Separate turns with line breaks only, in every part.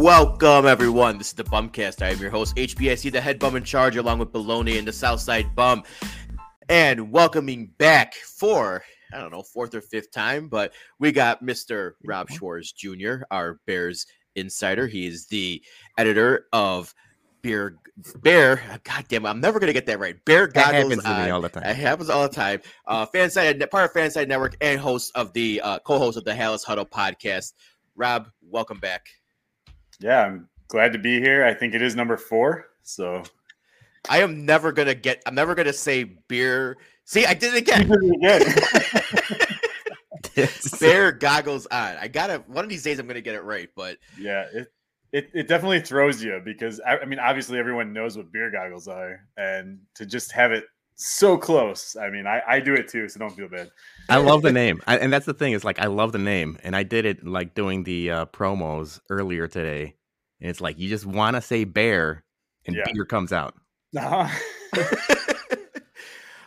Welcome, everyone. This is the Bumcast. I am your host, HBIC, the head bum in charge, along with Baloney and the Southside Bum. And welcoming back for, I don't know, fourth or fifth time, but we got Mr. Rob Schwarz Jr., our Bears insider. He is the editor of Beer Bear. God damn it, I'm never gonna get that right. Bear
That
goggles
happens to me all the time.
It happens all the time. Uh, Fanside, part of Fanside Network, and host of the uh, co-host of the Halas Huddle podcast. Rob, welcome back.
Yeah, I'm glad to be here. I think it is number four. So
I am never gonna get. I'm never gonna say beer. See, I did it again.
again.
Bear goggles on. I gotta. One of these days, I'm gonna get it right. But
yeah, it, it it definitely throws you because I, I mean, obviously everyone knows what beer goggles are, and to just have it so close. I mean, I, I do it too, so don't feel bad.
I love the name, I, and that's the thing is like I love the name, and I did it like doing the uh, promos earlier today. And it's like you just want to say bear, and
Yeah.
beer comes out.
all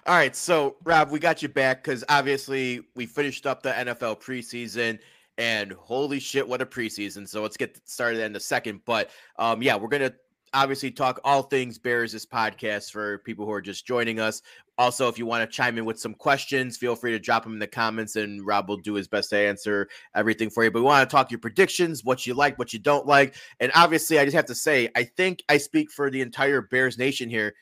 right. So, Rob, we got you back because obviously we finished up the NFL preseason. And holy shit, what a preseason! So let's get started in a second. But um, yeah, we're gonna obviously talk all things Bears this podcast for people who are just joining us. Also, if you want to chime in with some questions, feel free to drop them in the comments, and Rob will do his best to answer everything for you. But we want to talk your predictions, what you like, what you don't like, and obviously, I just have to say, I think I speak for the entire Bears nation here.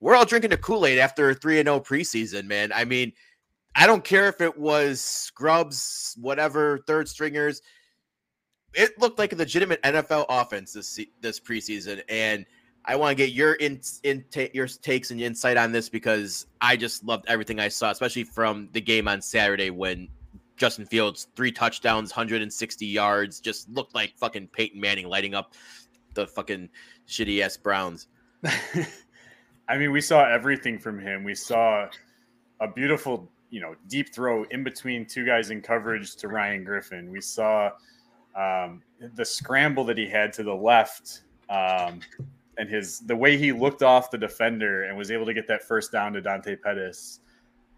We're all drinking the Kool Aid after a three and zero preseason, man. I mean, I don't care if it was scrubs, whatever, third stringers. It looked like a legitimate NFL offense this this preseason, and I want to get your in, in ta- your takes and insight on this because I just loved everything I saw, especially from the game on Saturday when Justin Fields three touchdowns, 160 yards, just looked like fucking Peyton Manning lighting up the fucking shitty ass Browns.
I mean, we saw everything from him. We saw a beautiful, you know, deep throw in between two guys in coverage to Ryan Griffin. We saw um, the scramble that he had to the left, um, and his the way he looked off the defender and was able to get that first down to Dante Pettis.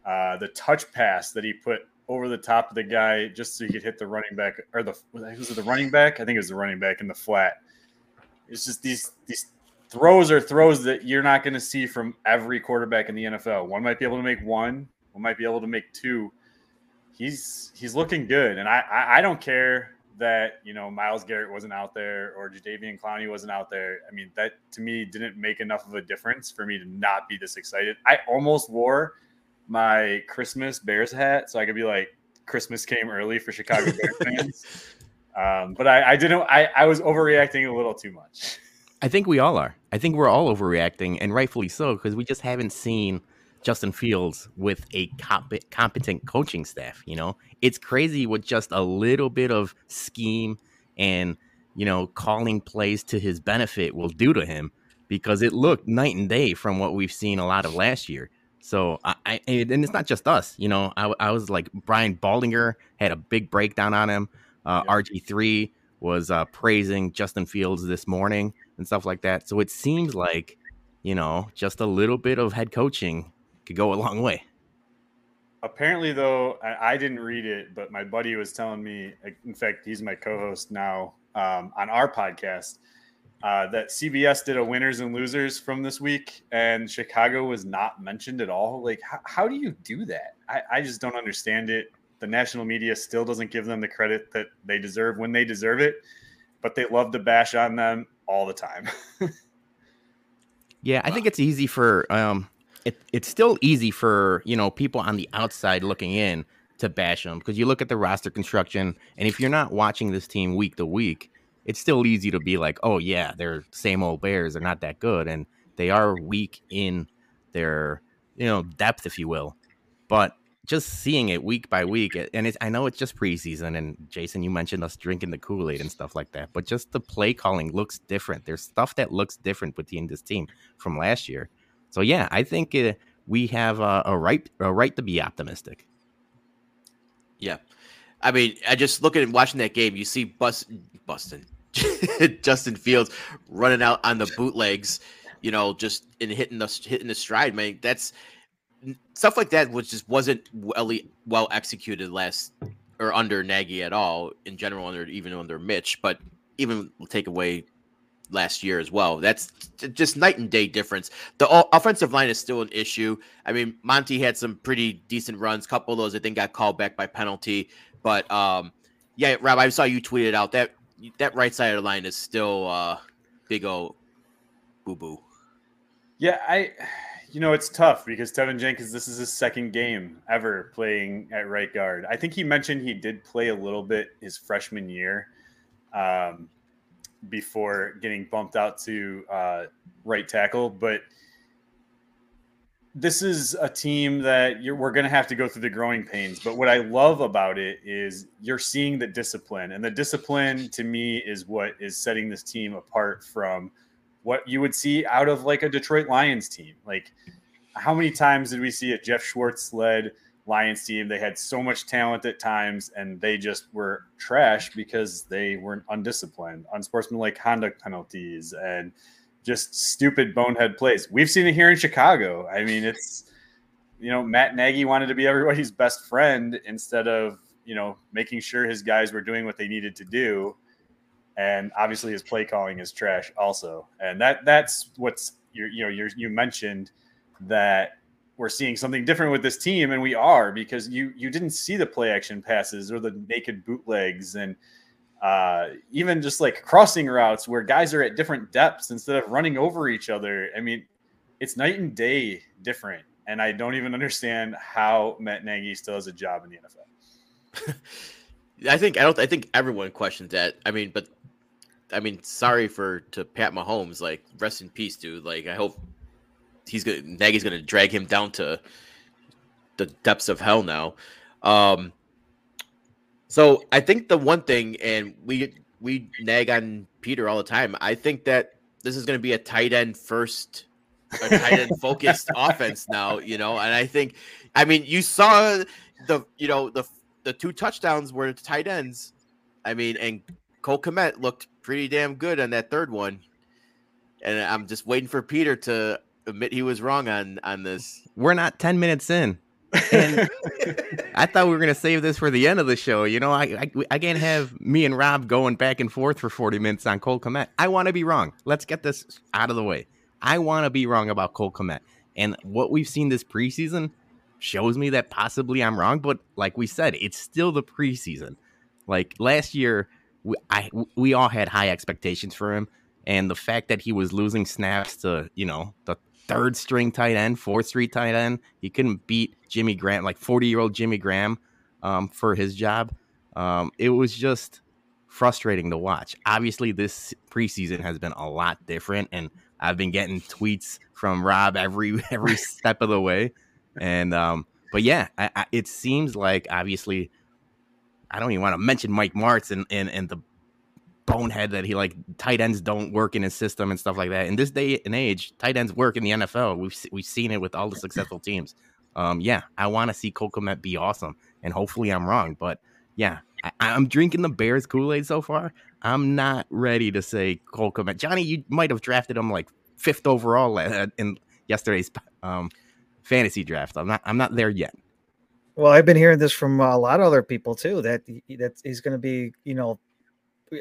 Uh, the touch pass that he put over the top of the guy just so he could hit the running back or the was it the running back? I think it was the running back in the flat. It's just these these throws are throws that you're not going to see from every quarterback in the NFL. One might be able to make one, one might be able to make two. He's he's looking good, and I I, I don't care that you know Myles Garrett wasn't out there or Jadeveon Clowney wasn't out there. I mean that to me didn't make enough of a difference for me to not be this excited. I almost wore my Christmas Bears hat so I could be like Christmas came early for Chicago Bears fans. Um, but I, I didn't. I, I was overreacting a little too much.
I think we all are. I think we're all overreacting, and rightfully so, because we just haven't seen Justin Fields with a comp- competent coaching staff. You know, it's crazy what just a little bit of scheme and you know calling plays to his benefit will do to him, because it looked night and day from what we've seen a lot of last year. So I, I and it's not just us. You know, I, I was like Brian Baldinger had a big breakdown on him. Uh,
Yeah.
RG three was uh, praising Justin Fields this morning and stuff like that. So it seems like, you know, just a little bit of head coaching could go a long way.
Apparently, though, I, I didn't read it, but my buddy was telling me. In fact, he's my co-host now um, on our podcast. Uh, that CBS did a winners and losers from this week, and Chicago was not mentioned at all. Like, how, how do you do that? I, I just don't understand it. The national media still doesn't give them the credit that they deserve when they deserve it, but they love to bash on them all the time.
Yeah, I think it's easy for um it it's still easy for, you know, people on the outside looking in to bash them because you look at the roster construction and if you're not watching this team week to week, it's still easy to be like, "Oh yeah, they're same old Bears, they're not that good and they are weak in their, you know, depth if you will." But just seeing it week by week, and it's, I know it's just preseason, and Jason, you mentioned us drinking the Kool Aid and stuff like that, but just the play calling looks different. There's stuff that looks different within this team from last year. So yeah, I think uh, we have a, a right a right to be optimistic.
Yeah. I mean, I just looking and watching that game, you see Bus Bustin Justin Fields running out on the bootlegs, you know, just in hitting the hitting the stride, man. That's stuff like that which just wasn't well well executed last or under Nagy at all in general, under even under Mitch. But even take away last year as well. That's just night and day difference. The offensive line is still an issue. I mean, Monty had some pretty decent runs. couple of those I think got called back by penalty, but um, yeah, Rob, I saw you tweeted out that that right side of the line is still uh, big old boo boo.
Yeah, I. You know, it's tough because Teven Jenkins, this is his second game ever playing at right guard. I think he mentioned he did play a little bit his freshman year. Um, before getting bumped out to uh, right tackle. But this is a team that we're going to have to go through the growing pains. But what I love about it is you're seeing the discipline, and the discipline to me is what is setting this team apart from what you would see out of like a Detroit Lions team. Like, how many times did we see a Jeff Schwartz led? Lions team. They had so much talent at times, and they just were trash because they weren't undisciplined, unsportsmanlike conduct penalties, and just stupid bonehead plays. We've seen it here in Chicago. I mean, it's you know Matt Nagy wanted to be everybody's best friend instead of you know making sure his guys were doing what they needed to do, and obviously his play calling is trash also. And that that's what's you you know you you mentioned that we're seeing something different with this team, and we are because you you didn't see the play action passes or the naked bootlegs and uh, even just like crossing routes where guys are at different depths instead of running over each other. I mean, it's night and day different, and I don't even understand how Matt Nagy still has a job in the NFL.
I think I don't. I think everyone questions that. I mean, but I mean, sorry for to Pat Mahomes. Like, rest in peace, dude. Like, I hope he's gonna Nagy's gonna drag him down to the depths of hell now. Um, so I think the one thing, and we we nag on Peter all the time. I think that this is going to be a tight end first, a tight end focused offense now. You know, and I think, I mean, you saw the you know the the two touchdowns were tight ends. I mean, and Cole Kmet looked pretty damn good on that third one. And I'm just waiting for Peter to admit he was wrong on on this.
We're not ten minutes in. and I thought we were gonna save this for the end of the show. You know, I, I, I can't have me and Rob going back and forth for forty minutes on Cole Kmet. I want to be wrong. Let's get this out of the way. I want to be wrong about Cole Kmet, and what we've seen this preseason shows me that possibly I'm wrong. But like we said, it's still the preseason. Like last year, we I we all had high expectations for him, and the fact that he was losing snaps to you know the third string tight end, fourth string tight end. He couldn't beat Jimmy Graham, like 40 year old Jimmy Graham, um, for his job. Um, it was just frustrating to watch. Obviously, this preseason has been a lot different, and I've been getting tweets from Rob every every step of the way. And um, but yeah, I, I, it seems like obviously I don't even want to mention Mike Martz and, and, and the bonehead that he like tight ends don't work in his system and stuff like that. In this day and age, tight ends work in the NFL. We've we've seen it with all the successful teams. Um, yeah, I want to see Cole be awesome, and hopefully I'm wrong. But yeah, I, am drinking the Bears Kool Aid so far. I'm not ready to say Cole. Johnny, you might have drafted him like fifth overall in yesterday's um, fantasy draft. I'm not. I'm not there yet.
Well, I've been hearing this from a lot of other people too that that he's going to be, you know,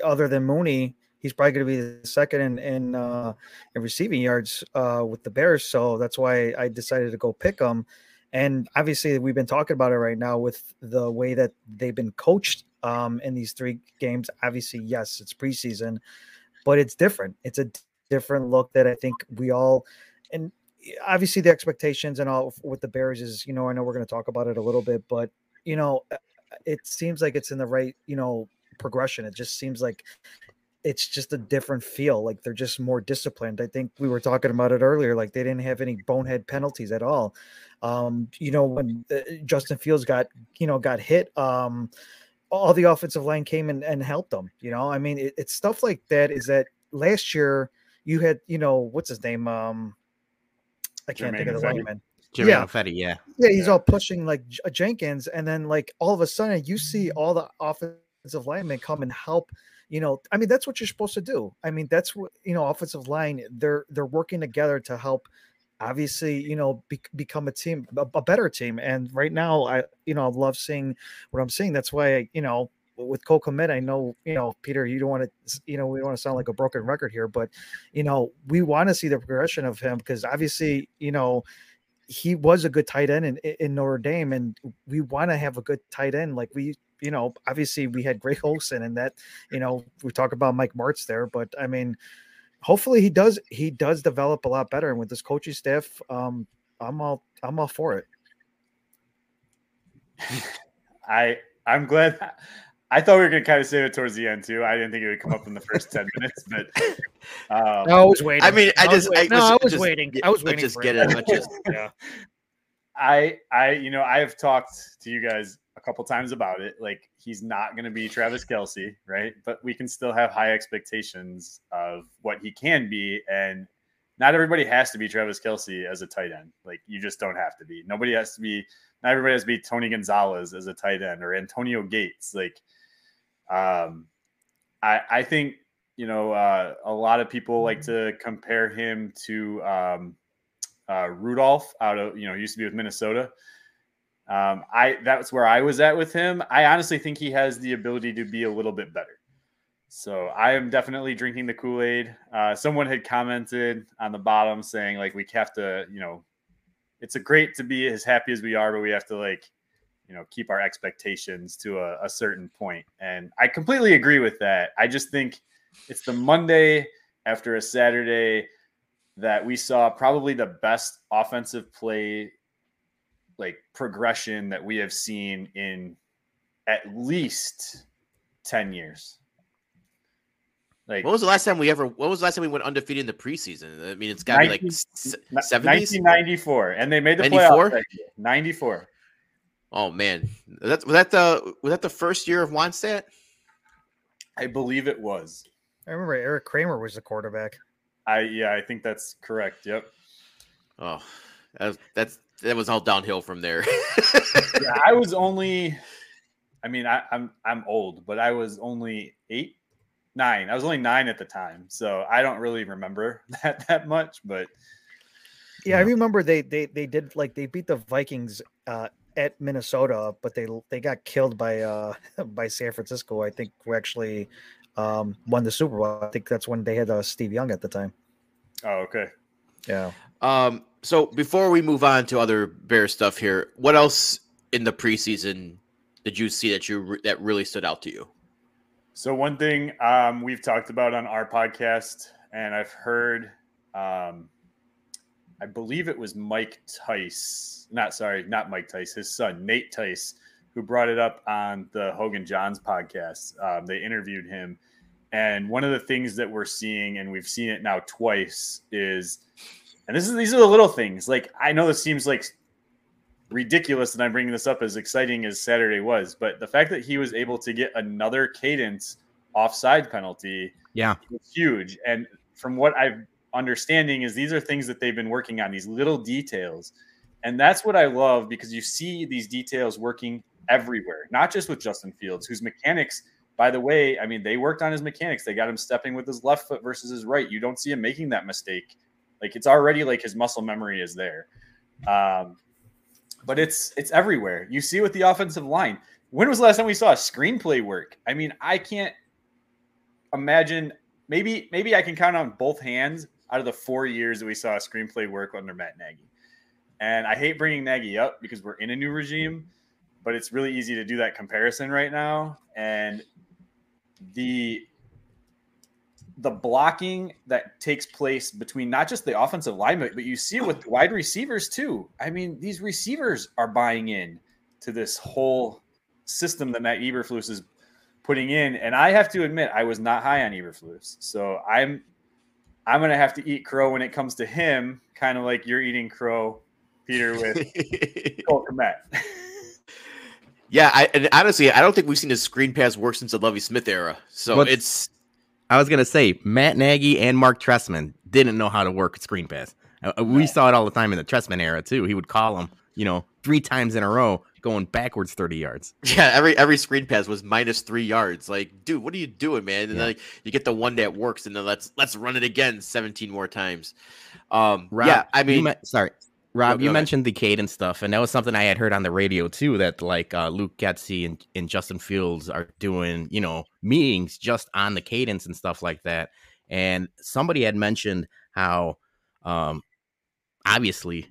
other than Mooney, he's probably going to be the second in in, uh, in receiving yards uh, with the Bears. So that's why I decided to go pick him. And obviously, we've been talking about it right now with the way that they've been coached um, in these three games. Obviously, yes, it's preseason, but it's different. It's a different look that I think we all and obviously the expectations and all with the Bears is, you know, I know we're going to talk about it a little bit, but you know, it seems like it's in the right, you know, progression. It just seems like it's just a different feel. Like they're just more disciplined. I think we were talking about it earlier. Like they didn't have any bonehead penalties at all. Um, you know, when uh, Justin Fields got, you know, got hit, um, all the offensive line came and, and helped them. You know, I mean, it, it's stuff like that. Is that last year you had, you know, what's his name? Um, I can't Jermaine think of the lineman.
Jimmy yeah. Fetty, yeah.
Yeah, he's yeah. all pushing like Jenkins, and then like all of a sudden you see all the offense offensive linemen come and help you know i mean that's what you're supposed to do. I mean that's what you know offensive line they're they're working together to help obviously you know be, become a team a, a, better team. And right now i you know i love seeing what i'm seeing. That's why I, you know with Cole Kmet, I know you know Peter, you don't want to you know we don't want to sound like a broken record here, but you know we want to see the progression of him because obviously you know he was a good tight end in, in Notre Dame, and we want to have a good tight end. Like we, you know, obviously we had Greg Olsen, and that, you know, we talk about Mike Martz there, but I mean, hopefully he does he does develop a lot better, and with this coaching staff, um, I'm all I'm all for it.
I I'm glad. I thought we were going to kind of save it towards the end too. I didn't think it would come up in the first ten minutes, but
um, I was waiting.
I mean, I, I just I,
no, I was
just,
waiting. I was waiting.
Just get it. it. Just,
yeah.
I I you know I have talked to you guys a couple times about it. Like he's not going to be Travis Kelce, right? But we can still have high expectations of what he can be, and not everybody has to be Travis Kelce as a tight end. Like you just don't have to be. Nobody has to be. Not everybody has to be Tony Gonzalez as a tight end or Antonio Gates. Like um, I, I think you know uh, a lot of people like to compare him to um, uh, Rudolph out of you know used to be with Minnesota. Um, I that's where I was at with him. I honestly think he has the ability to be a little bit better. So I am definitely drinking the Kool Aid. Uh, someone had commented on the bottom saying like we have to, you know, it's a great to be as happy as we are, but we have to like you know keep our expectations to a, a certain point. point and i completely agree with that i just think it's the monday after a saturday that we saw probably the best offensive play like progression that we have seen in at least 10 years
like when was the last time we ever when was the last time we went undefeated in the preseason i mean it's got to be like
70s 1994 and they made the 94? playoffs 94
Oh man, that was that the was that the first year of Wannstedt?
I believe it was.
I remember Erik Kramer was the quarterback.
I yeah, I think that's correct. Yep.
Oh, that's that's that was all downhill from there.
yeah, I was only. I mean, I, I'm I'm old, but I was only eight, nine. I was only nine at the time, so I don't really remember that that much. But
yeah, I remember they they they did like they beat the Vikings uh, at Minnesota, but they they got killed by uh by San Francisco. I think we actually um won the Super Bowl. I think that's when they had uh, Steve Young at the time.
Oh, okay.
Yeah.
Um. So before we move on to other Bear stuff here, what else in the preseason did you see that you that really stood out to you?
So one thing um, we've talked about on our podcast, and I've heard, um, I believe it was Mike Tice not sorry, not Mike Tice, his son Nate Tice, who brought it up on the Hoge and Jahns podcast. Um, they interviewed him, and one of the things that we're seeing, and we've seen it now twice, is, and this is these are the little things. Like I know this seems like ridiculous that I'm bringing this up as exciting as Saturday was, but the fact that he was able to get another cadence offside penalty,
yeah,
was huge. And from what I've understanding is these are things that they've been working on these little details and that's what I love because you see these details working everywhere, not just with Justin Fields, whose mechanics, by the way, I mean, they worked on his mechanics. They got him stepping with his left foot versus his right. You don't see him making that mistake. Like it's already like his muscle memory is there. Um, but it's it's everywhere. You see with the offensive line. When was the last time we saw a screenplay work? I mean, I can't imagine. Maybe maybe I can count on both hands out of the four years that we saw a screenplay work under Matt Nagy. And I hate bringing Nagy up because we're in a new regime, but it's really easy to do that comparison right now. And the the blocking that takes place between not just the offensive lineman, but you see it with wide receivers too. I mean, these receivers are buying in to this whole system that Matt Eberflus is putting in. And I have to admit, I was not high on Eberflus, so I'm I'm gonna have to eat crow when it comes to him, kind of like you're eating crow Peter with Cole Kmet.
yeah, I, and honestly, I don't think we've seen a screen pass work since the Lovie Smith era. So What's, it's.
I was gonna say Matt Nagy and Marc Trestman didn't know how to work screen pass. Uh, uh we saw it all the time in the Trestman era too. He would call them, you know, three times in a row, going backwards thirty yards.
Yeah, every every screen pass was minus three yards. Like, dude, what are you doing, man? And yeah. then like, you get the one that works, and then let's let's run it again seventeen more times. Um, Rob, yeah, I mean,
sorry, Rob, you mentioned the cadence stuff, and that was something I had heard on the radio too. That like uh, Luke Getsy and, and Justin Fields are doing, you know, meetings just on the cadence and stuff like that. And somebody had mentioned how, um, obviously,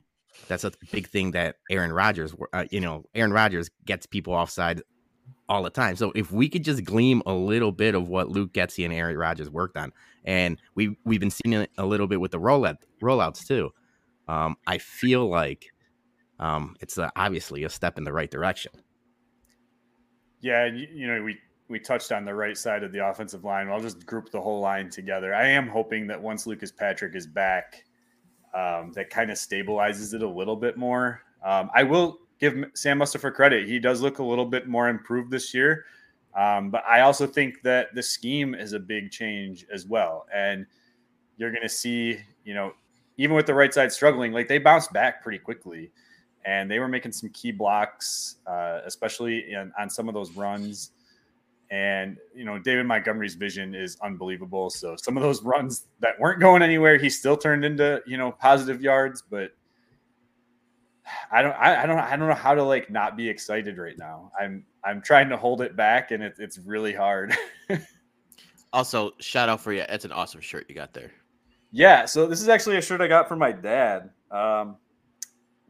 that's a big thing that Aaron Rodgers, uh, you know, Aaron Rodgers gets people offside all the time. So if we could just gleam a little bit of what Luke Getsy and Aaron Rodgers worked on, and we we've been seeing it a little bit with the rollout rollouts too. Um, I feel like um, it's uh obviously a step in the right direction.
Yeah, you, you know, we we touched on the right side of the offensive line. I'll just group the whole line together. I am hoping that once Lucas Patrick is back, um, that kind of stabilizes it a little bit more. Um, I will give Sam Mustipher credit; he does look a little bit more improved this year. Um, but I also think that the scheme is a big change as well, and you're going to see, you know, even with the right side struggling, like they bounced back pretty quickly and they were making some key blocks, uh, especially in, on some of those runs. And you know, David Montgomery's vision is unbelievable. So some of those runs that weren't going anywhere, he still turned into you know positive yards. But I don't, I, I don't, I don't know how to like not be excited right now. I'm, I'm trying to hold it back, and it, it's really hard.
Also, shout out for you. That's an awesome shirt you got there.
Yeah, so this is actually a shirt I got from my dad. Um,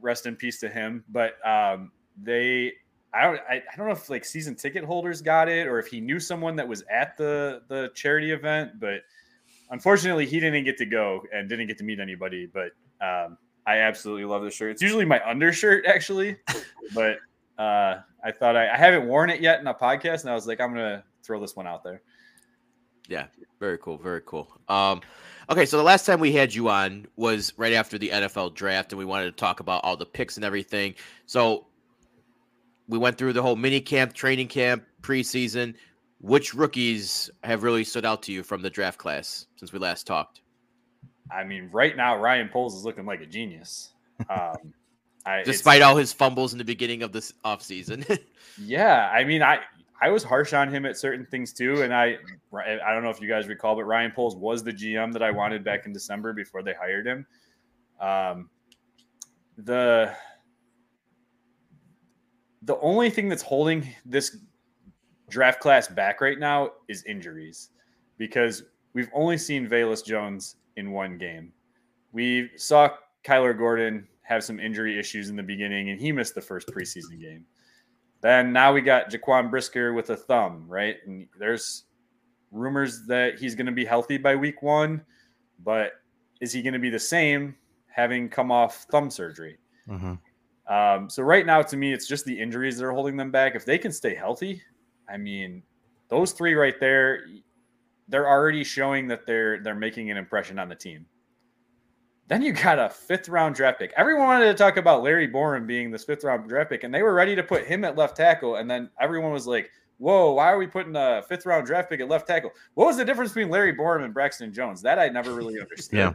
rest in peace to him. But um, they, I don't, I, I don't know if like season ticket holders got it or if he knew someone that was at the the charity event. But unfortunately, he didn't get to go and didn't get to meet anybody. But um, I absolutely love this shirt. It's usually my undershirt actually, but uh, I thought I, I haven't worn it yet in a podcast, and I was like, I'm gonna throw this one out there.
Yeah, very cool, very cool. Um, okay, so the last time we had you on was right after the NFL draft, and we wanted to talk about all the picks and everything. So we went through the whole mini camp, training camp, preseason. Which rookies have really stood out to you from the draft class since we last talked?
I mean, right now Ryan Poles is looking like a genius. Um, I,
Despite all his fumbles in the beginning of this offseason.
Yeah, I mean, I I was harsh on him at certain things too, and I I don't know if you guys recall, but Ryan Poles was the GM that I wanted back in December before they hired him. Um, the the only thing that's holding this draft class back right now is injuries, because we've only seen Velus Jones in one game. We saw Kyler Gordon have some injury issues in the beginning, and he missed the first preseason game. Then now we got Jaquan Brisker with a thumb, right? And there's rumors that he's going to be healthy by week one, but is he going to be the same having come off thumb surgery?
Mm-hmm.
Um, so right now, to me, it's just the injuries that are holding them back. If they can stay healthy, I mean, those three right there, they're already showing that they're they're making an impression on the team. Then you got a fifth round draft pick. Everyone wanted to talk about Larry Borom being this fifth round draft pick, and they were ready to put him at left tackle. And then everyone was like, "Whoa, why are we putting a fifth round draft pick at left tackle? What was the difference between Larry Borom and Braxton Jones?" That I never really understood.
Yeah.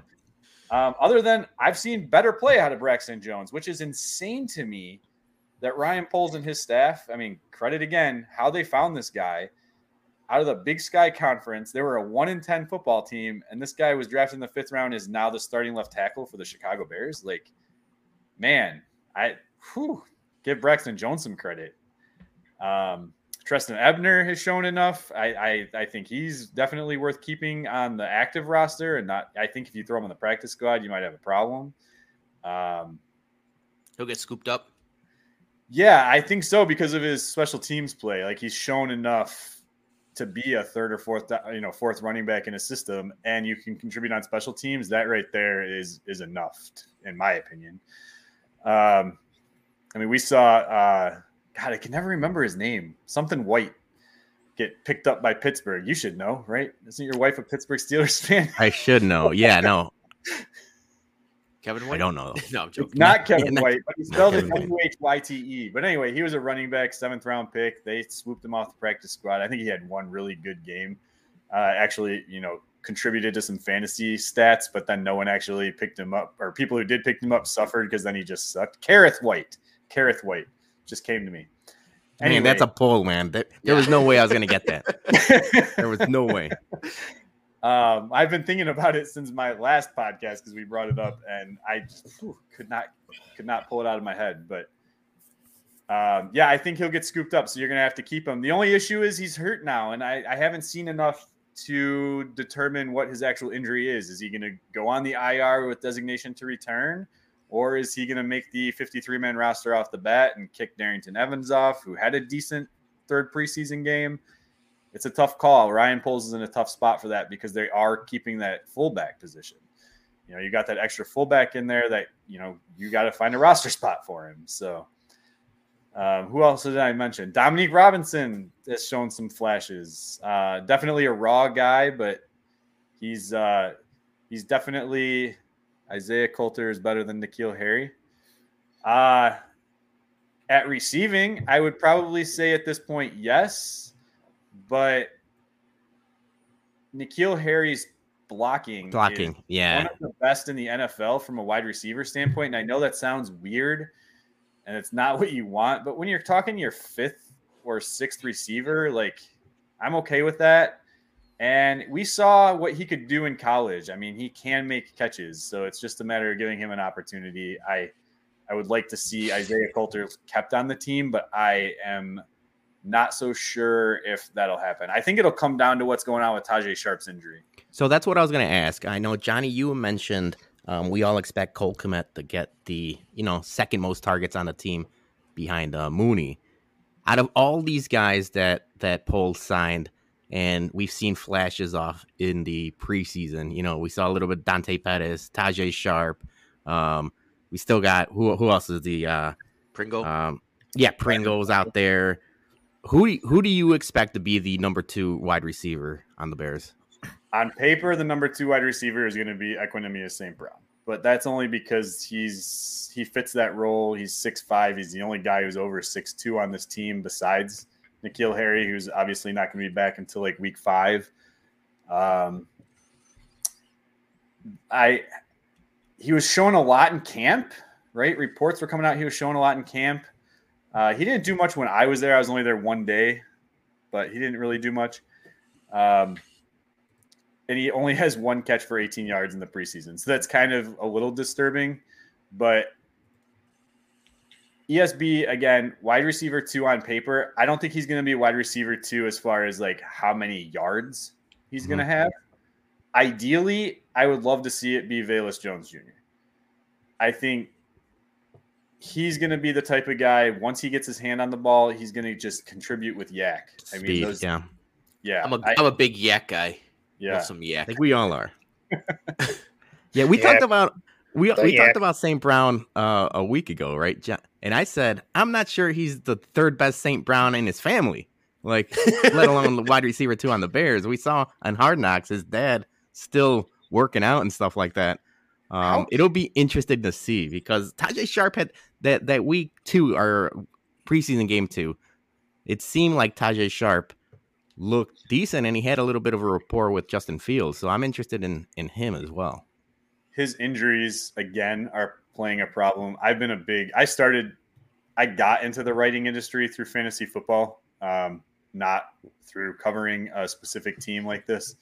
Um, other than I've seen better play out of Braxton Jones, which is insane to me that Ryan Poles and his staff, I mean, credit again, how they found this guy out of the Big Sky Conference. They were a one in 10 football team, and this guy was drafted in the fifth round, is now the starting left tackle for the Chicago Bears. Like, man, I whew, give Braxton Jones some credit. Um, Trestan Ebner has shown enough. I, I I think he's definitely worth keeping on the active roster, and not. I think if you throw him on the practice squad, you might have a problem. Um,
He'll get scooped up.
yeah, I think so because of his special teams play. Like he's shown enough to be a third or fourth, you know, fourth running back in a system, and you can contribute on special teams. That right there is is enough, in my opinion. Um, I mean, we saw. Uh, God, I can never remember his name. Something White get picked up by Pittsburgh. You should know, right? Isn't your wife a Pittsburgh Steelers fan?
I should know. Yeah, no,
Kevin White?
I don't know.
no, I'm
It's not Kevin
not-
White, but he spelled it W H Y T E. But anyway, he was a running back, seventh round pick. They swooped him off the practice squad. I think he had one really good game. Uh, actually, you know, contributed to some fantasy stats, but then no one actually picked him up, or people who did pick him up suffered because then he just sucked. Kerrith Whyte, Kerrith Whyte, just came to me.
Man, that's a poll, man. There, there was no way I was gonna get that. There was no way.
Um, I've been thinking about it since my last podcast because we brought it up, and I just whew, could not could not pull it out of my head. But um, yeah, I think he'll get scooped up. So you're gonna have to keep him. The only issue is he's hurt now, and I, I haven't seen enough to determine what his actual injury is. Is he gonna go on the IR with designation to return? Or is he going to make the 53 man roster off the bat and kick Darrington Evans off, who had a decent third preseason game? It's a tough call. Ryan Poles is in a tough spot for that because they are keeping that fullback position. You know, you got that extra fullback in there that, you know, you got to find a roster spot for him. So, um, who else did I mention? Dominique Robinson has shown some flashes. Uh, definitely a raw guy, but he's uh, he's definitely Isaiah Coulter is better than N'Keal Harry. Uh, at receiving, I would probably say at this point, yes, but N'Keal Harry's blocking
blocking, yeah,
one of the best in the NFL from a wide receiver standpoint. And I know that sounds weird, and it's not what you want, but when you're talking your fifth or sixth receiver, like I'm okay with that. And we saw what he could do in college. I mean, he can make catches, so it's just a matter of giving him an opportunity. I I would like to see Isaiah Coulter kept on the team, but I am not so sure if that'll happen. I think it'll come down to what's going on with Tajae Sharpe's injury.
So that's what I was going to ask. I know Johnny, you mentioned um, we all expect Cole Kmet to get the you know second most targets on the team behind uh, Mooney. Out of all these guys that that Poles signed, and we've seen flashes off in the preseason. You know, we saw a little bit Dante Pettis, Tajae Sharpe. Um, we still got who? Who else is the uh,
Pringle?
Um, yeah, Pringle's out there. Who who do you expect to be the number two wide receiver on the Bears?
On paper, the number two wide receiver is going to be Equanimeous St. Brown, but that's only because he's he fits that role. He's six five. He's the only guy who's over six two on this team besides N'Keal Harry, who's obviously not going to be back until like week five. Um, I he was showing a lot in camp, right? Reports were coming out. He was showing a lot in camp. Uh, he didn't do much when I was there. I was only there one day, but he didn't really do much. Um, and he only has one catch for 18 yards in the preseason, so that's kind of a little disturbing. But ESB again, wide receiver two on paper. I don't think he's going to be wide receiver two as far as like how many yards he's mm-hmm. going to have. Ideally, I would love to see it be Velus Jones Jr. I think he's going to be the type of guy. Once he gets his hand on the ball, he's going to just contribute with YAC. I
Speed, mean, those,
yeah, yeah.
I'm a am a big YAC guy.
Yeah,
some YAC.
I think we all are. yeah, we yeah. talked about we we talked about St. Brown uh, a week ago, right? And I said I'm not sure he's the third best St. Brown in his family, like let alone the wide receiver two on the Bears. We saw on Hard Knocks his dad still working out and stuff like that. Um, it'll be interesting to see because Tajae Sharpe had that that week two or preseason game two. It seemed like Tajae Sharpe looked decent and he had a little bit of a rapport with Justin Fields. So I'm interested in in him as well
his injuries again are playing a problem. I've been a big. I started. I got into the writing industry through fantasy football, um, not through covering a specific team like this.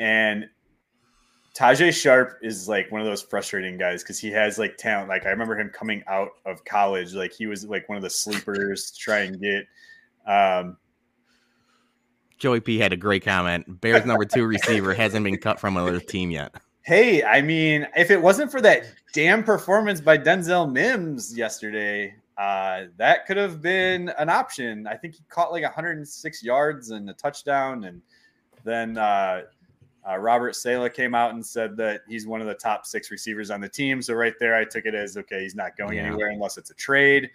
And Tajae Sharpe is like one of those frustrating guys because he has like talent. Like I remember him coming out of college, like he was like one of the sleepers to try and get. Um,
Joey P had a great comment. Bears number two receiver hasn't been cut from another team yet.
Hey, I mean, if it wasn't for that damn performance by Denzel Mims yesterday, uh, that could have been an option. I think he caught like 106 yards and a touchdown. And then uh, uh, Robert Saleh came out and said that he's one of the top six receivers on the team. So right there, I took it as okay, he's not going yeah. anywhere unless it's a trade.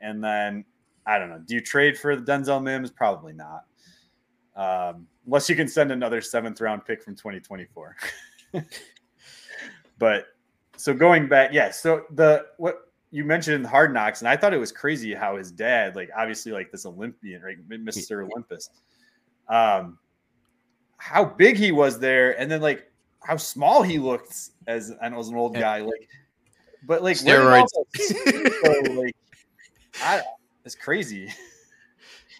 And then I don't know. Do you trade for the Denzel Mims? Probably not. Um, unless you can send another seventh round pick from 2024. But so going back, yeah. So the what you mentioned in the Hard Knocks, and I thought it was crazy how his dad, like obviously like this Olympian, right, Mister Olympus, um, how big he was there, and then like how small he looked as and as an old guy, like, but like
steroids,
like, I, it's crazy.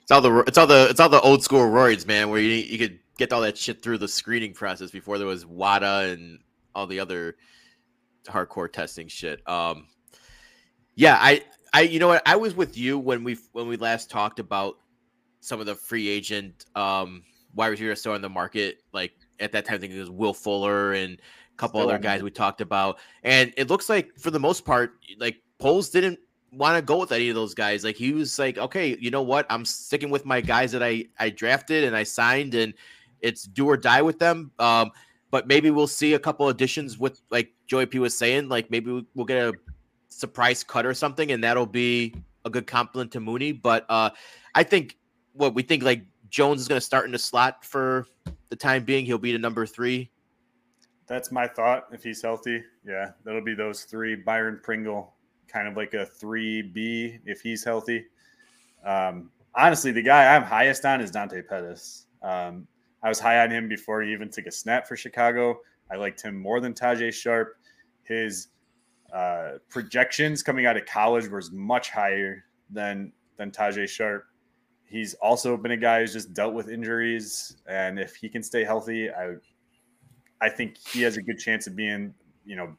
It's all the it's all the it's all the old school roids, man. Where you you could get all that shit through the screening process before there was WADA and all the other hardcore testing shit. Um, yeah, I, I, you know what? I was with you when we when we last talked about some of the free agent um wide receivers still on the market. Like at that time, I think it was Will Fuller and a couple
Still
other guys we talked about. And it looks like for the most part, like Poles didn't want to go with any of those guys. Like he was like, okay, you know what? I'm sticking with my guys that I I drafted and I signed, and it's do or die with them. Um, but maybe we'll see a couple additions with like Joey P was saying, like maybe we- we'll get a surprise cut or something, and that'll be a good compliment to Mooney. But uh, I think what we think like Jones is going to start in the slot for the time being. He'll be the number three.
That's my thought. If he's healthy, yeah, that'll be those three. Byron Pringle, kind of like a three B if he's healthy. Um, honestly, the guy I'm highest on is Dante Pettis. Um, I was high on him before he even took a snap for Chicago. I liked him more than Tajae Sharpe. His uh, projections coming out of college was much higher than than Tajae Sharpe. He's also been a guy who's just dealt with injuries, and if he can stay healthy, I I think he has a good chance of being, you know,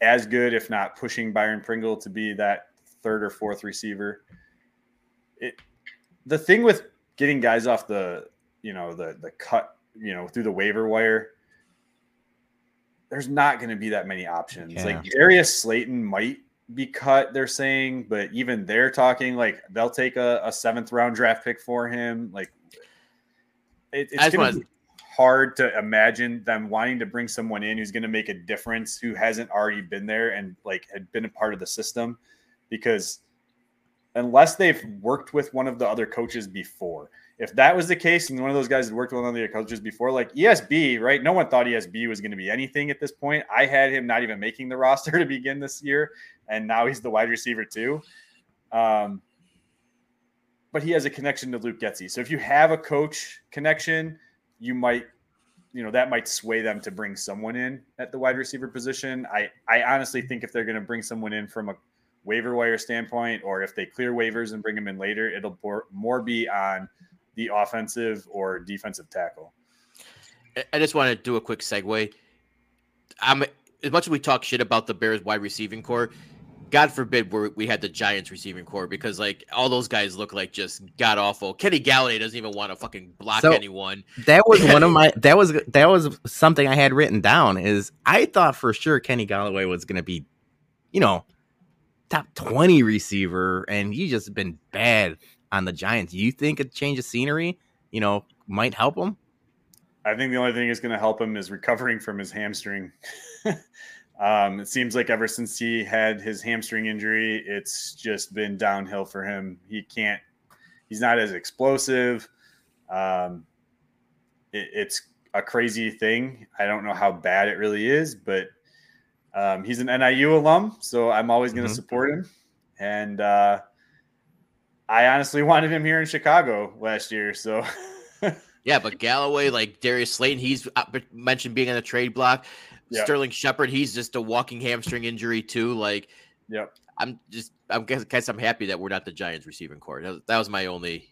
as good, if not pushing Byron Pringle to be that third or fourth receiver. It the thing with getting guys off the, you know, the the cut, you know, through the waiver wire, there's not going to be that many options.
Yeah.
Like Darius Slayton might be cut, they're saying, but even they're talking like they'll take a, a seventh round draft pick for him. Like it, it's gonna be hard to imagine them wanting to bring someone in who's going to make a difference who hasn't already been there and like had been a part of the system because unless they've worked with one of the other coaches before if that was the case and one of those guys had worked with one of the coaches before like esb right? No one thought esb was going to be anything at this point. I had him not even making the roster to begin this year and now he's the wide receiver too. Um, but he has a connection to luke getsy. So if you have a coach connection you might you know that might sway them to bring someone in at the wide receiver position. I i honestly think if they're going to bring someone in from a waiver wire standpoint or if they clear waivers and bring them in later it'll more be on the offensive or defensive tackle
I- I just want to do a quick segue. I'm as much as we talk shit about the Bears wide receiving core. God forbid we we had the Giants receiving core because like all those guys look like just god awful. Kenny Golladay doesn't even want to fucking block
So-
anyone.
That was one of my that was that was something I had written down is I thought for sure Kenny Galloway was gonna be, you know, top 20 receiver, and he's just been bad on the Giants. You think a change of scenery, you know, might help him?
I think the only thing that's going to help him is recovering from his hamstring. um, it seems like ever since he had his hamstring injury, it's just been downhill for him. He can't, he's not as explosive. Um, it, it's a crazy thing. I don't know how bad it really is, but um, he's an NIU alum, so I'm always going to
Mhm.
support him. And uh, I honestly wanted him here in Chicago last year, so.
Yeah, but Galloway, like Darius Slayton, he's uh, mentioned being on the trade block.
Yeah.
Sterling Shepard, he's just a walking hamstring injury too. Like
Yep.
I'm just, I'm guess, guess I'm happy that we're not the Giants receiving core. That was, that was my only.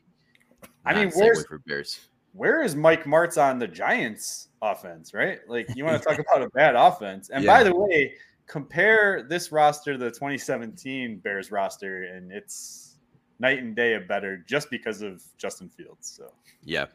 I mean, where's-
for Bears?
where is Mike Martz on the Giants offense, right? Like you want to talk about a bad offense. And by the way, compare this roster to the 2017 Bears roster and it's night and day of better just because of Justin Fields. So
Yeah.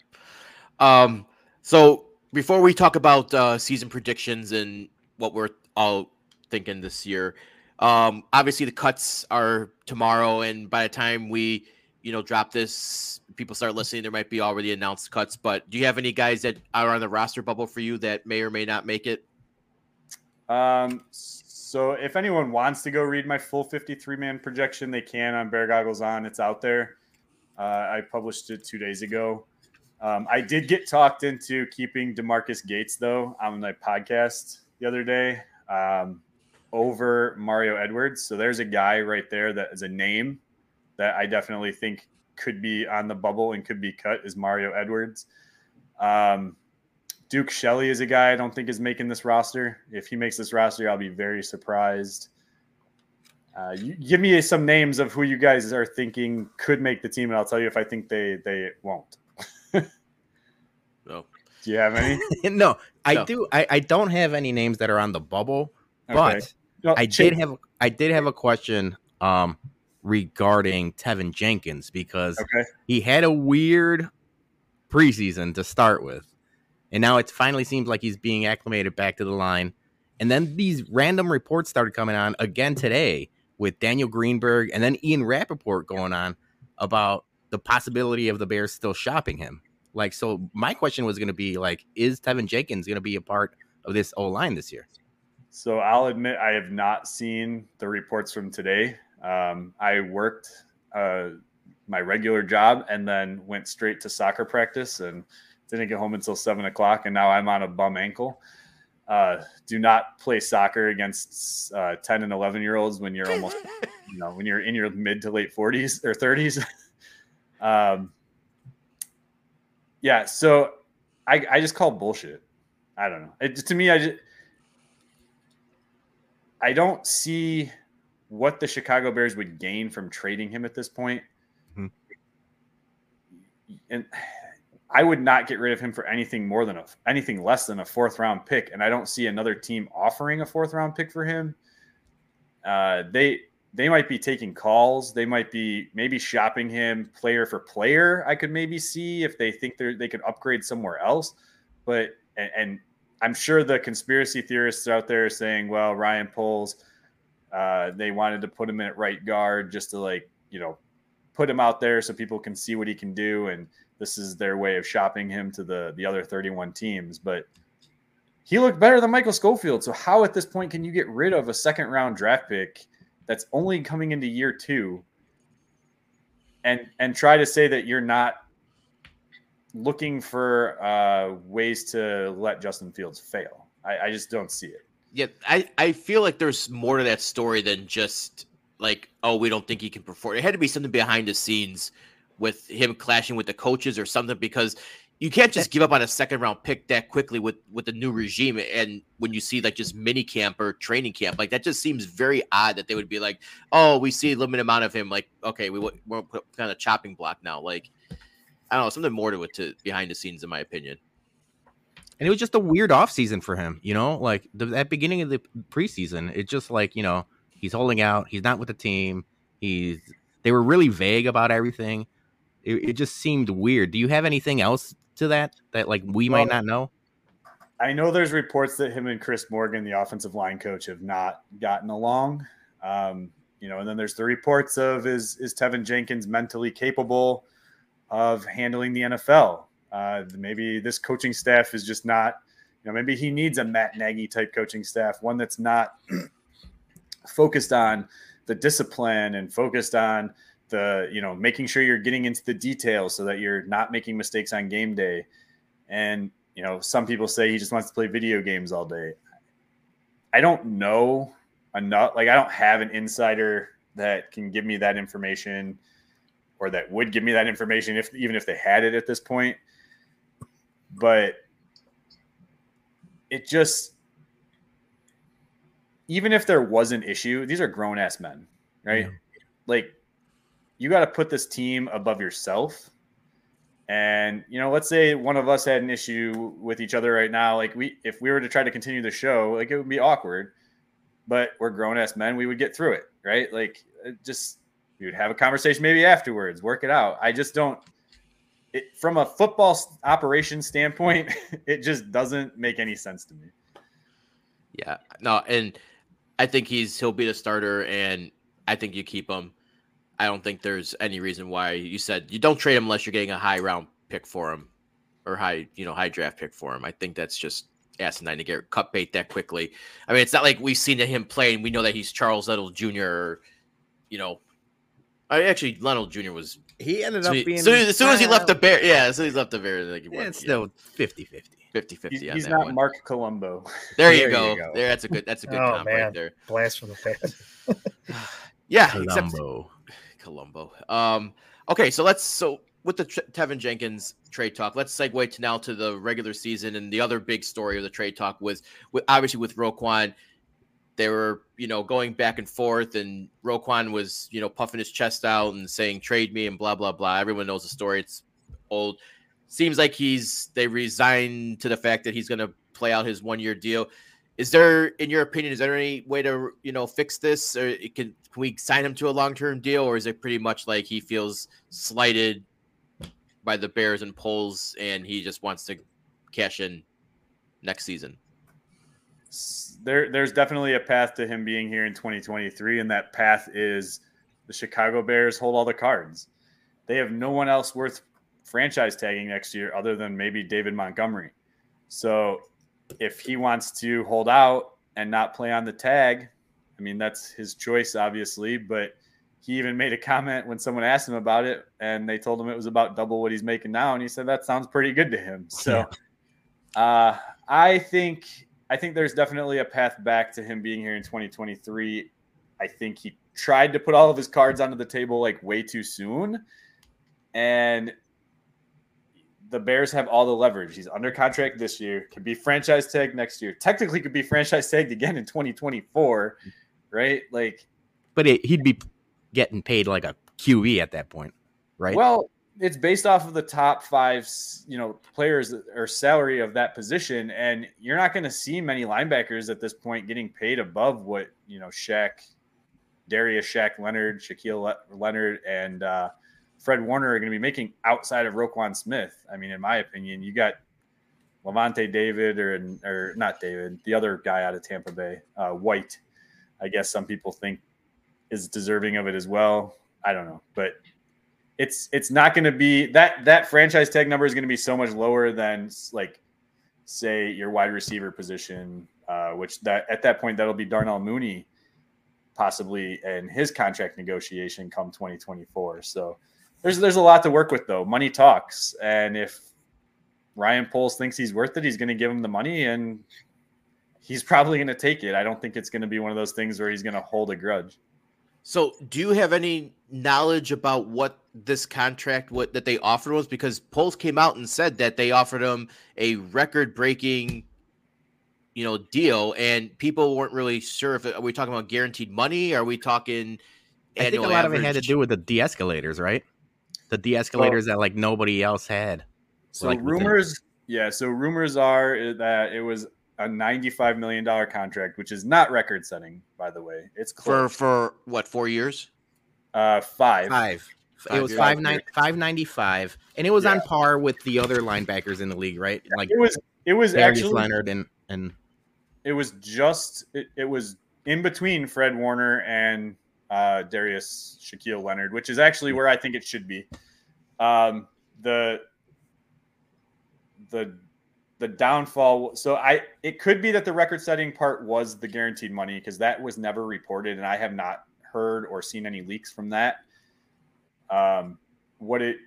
Um. So before we talk about uh, season predictions and what we're all thinking this year, um, obviously the cuts are tomorrow, and by the time we, you know, drop this, people start listening. There might be already announced cuts. But do you have any guys that are on the roster bubble for you that may or may not make it?
um so if anyone wants to go read my full 53 man projection, they can on Bear Goggles on. It's out there. Uh, I published it two days ago. Um, I did get talked into keeping Demarcus Gates though on my podcast the other day um, over Mario Edwards. So there's a guy right there that is a name that I definitely think could be on the bubble and could be cut is Mario Edwards. Um, Duke Shelley is a guy I don't think is making this roster. If he makes this roster, I'll be very surprised. Uh, you, give me some names of who you guys are thinking could make the team, and I'll tell you if I think they they won't.
No.
Do you have any?
no, I
No.
do. I, I don't have any names that are on the bubble,
Okay.
but
No,
I
Chase-
did have I did have a question um regarding Teven Jenkins because
Okay.
he had a weird preseason to start with. And now it finally seems like he's being acclimated back to the line. And then these random reports started coming on again today with Daniel Greenberg and then Ian Rapoport going on about the possibility of the Bears still shopping him. Like, so my question was going to be like, is Teven Jenkins going to be a part of this O line this year?
So I'll admit I have not seen the reports from today. Um, I worked uh, my regular job and then went straight to soccer practice and didn't get home until seven o'clock. And now I'm on a bum ankle. Uh, do not play soccer against uh, 10 and 11 year olds when you're almost, you know, when you're in your mid to late 40s or 30s. um, yeah. So I, I just call bullshit. I don't know. It, to me, I just, I don't see what the Chicago Bears would gain from trading him at this point.
Mhm.
And I would not get rid of him for anything more than a anything less than a fourth round pick. And I don't see another team offering a fourth round pick for him. Uh, they they might be taking calls. They might be maybe shopping him player for player. I could maybe see if they think they they could upgrade somewhere else. But and, and I'm sure the conspiracy theorists out there are saying, well, Ryan Poles, uh, they wanted to put him in at right guard just to like, you know, put him out there so people can see what he can do. And this is their way of shopping him to the the other 31 teams. But he looked better than Michael Schofield. So how at this point can you get rid of a second round draft pick that's only coming into year two and and try to say that you're not looking for uh, ways to let Justin Fields fail. I, I just don't see it.
Yeah, I, I feel like there's more to that story than just like, oh, we don't think he can perform. It had to be something behind the scenes with him clashing with the coaches or something because you can't just give up on a second round pick that quickly with with the new regime. And when you see like just mini camp or training camp, like that just seems very odd that they would be like, oh, we see a limited amount of him. Like, okay, we we're kind of chopping block now. Like, I don't know, something more to it to behind the scenes, in my opinion.
And it was just a weird offseason for him, you know, like the, that beginning of the preseason, it's just like, you know, he's holding out, he's not with the team. He's they were really vague about everything. It, it just seemed weird. Do you have anything else to that that like we might not know?
I know there's reports that him and Chris Morgan, the offensive line coach, have not gotten along. Um, you know, and then there's the reports of is is Teven Jenkins mentally capable of handling the NFL? Uh, maybe this coaching staff is just not. You know, maybe he needs a Matt Nagy type coaching staff, one that's not focused on the discipline and focused on the you know making sure you're getting into the details so that you're not making mistakes on game day. And you know some people say he just wants to play video games all day. I don't know enough like i don't have an insider that can give me that information or that would give me that information if even if they had it at this point. But it just even if there was an issue these are grown ass men right?
Yeah.
like you got to put this team above yourself. And you know let's say one of us had an issue with each other right now like we if we were to try to continue the show like it would be awkward but we're grown ass men we would get through it right? Like uh, just we would have a conversation maybe afterwards work it out. I just don't it, from a football operation standpoint it just doesn't make any sense to me.
Yeah, no, and I think he's he'll be the starter, and I think you keep him. I don't think there's any reason why you said you don't trade him unless you're getting a high round pick for him, or high you know high draft pick for him. I think that's just asinine to get cut bait that quickly. I mean, it's not like we've seen him play and we know that he's Charles Leno Jr. Or, you know, I actually Little Jr. was
He ended
so
up
he-
being
so as soon as he left the bear, yeah, as soon as he left the bear, like he
yeah,
went,
it's still 50 50.
50 50
he's,
on
he's
that
not
one.
Marc Colombo
There, you,
There you
go.
go.
There, that's a good. That's a good
Oh,
comp right
man.
there.
Blast from the past.
Yeah, except Colombo. Um, okay, so let's so with the Teven Jenkins trade talk, let's segue to now to the regular season and the other big story of the trade talk was with obviously with Roquan. They were, you know, going back and forth, and Roquan was, you know, puffing his chest out and saying "trade me" and blah blah blah. Everyone knows the story; it's old. Seems like he's they resigned to the fact that he's going to play out his one year deal. Is there, in your opinion, is there any way to you know fix this, or it can can we sign him to a long term deal, or is it pretty much like he feels slighted by the Bears and Poles, and he just wants to cash in next season?
There, there's definitely a path to him being here in 2023, and that path is the Chicago Bears hold all the cards. They have no one else worth franchise tagging next year other than maybe David Montgomery. So if he wants to hold out and not play on the tag, I mean, that's his choice, obviously. But he even made a comment when someone asked him about it, and they told him it was about double what he's making now, and he said that sounds pretty good to him. So, uh, I think I think there's definitely a path back to him being here in 2023. I think he tried to put all of his cards onto the table like way too soon, and the Bears have all the leverage. He's under contract this year, could be franchise tag next year. Technically, could be franchise tagged again in 2024, right? Like,
but it, he'd be getting paid like a QB at that point, right?
Well, it's based off of the top five, you know, players or salary of that position, and you're not going to see many linebackers at this point getting paid above what you know Shaq, Darius, Shaq Leonard, Shaquille Leonard, and uh, Fred Warner are going to be making outside of Roquan Smith. I mean, in my opinion, you got Lavonte David or or not David, the other guy out of Tampa Bay, uh, White. I guess some people think is deserving of it as well. I don't know, but it's it's not going to be that that franchise tag number is going to be so much lower than like say your wide receiver position, uh, which that at that point that'll be Darnell Mooney possibly in his contract negotiation come 2024. So there's there's a lot to work with though. Money talks, and if Ryan Poles thinks he's worth it, he's going to give him the money, and he's probably going to take it. I don't think it's going to be one of those things where he's going to hold a grudge.
So, do you have any knowledge about what this contract what that they offered was? Because Poles came out and said that they offered him a record-breaking, you know, deal, and people weren't really sure if it, are we talking about guaranteed money? Are we talking?
I think a lot average? of it had to do with the de-escalators, right? The de-escalators well, that like nobody else had.
So
like
rumors, yeah. So rumors are that it was a ninety-five million dollar contract, which is not record-setting, by the way. It's
close. for for what four years?
Uh, five.
Five. Five it was five nine five ninety five, and it was yeah. on par with the other linebackers in the league, right?
Like it was. It was Darius actually
Leonard and and
it was just it, it was in between Fred Warner and uh, Darius Shaquille Leonard, which is actually where I think it should be. Um, the the the downfall. So I it could be that the record setting part was the guaranteed money because that was never reported, and I have not heard or seen any leaks from that. Um, what it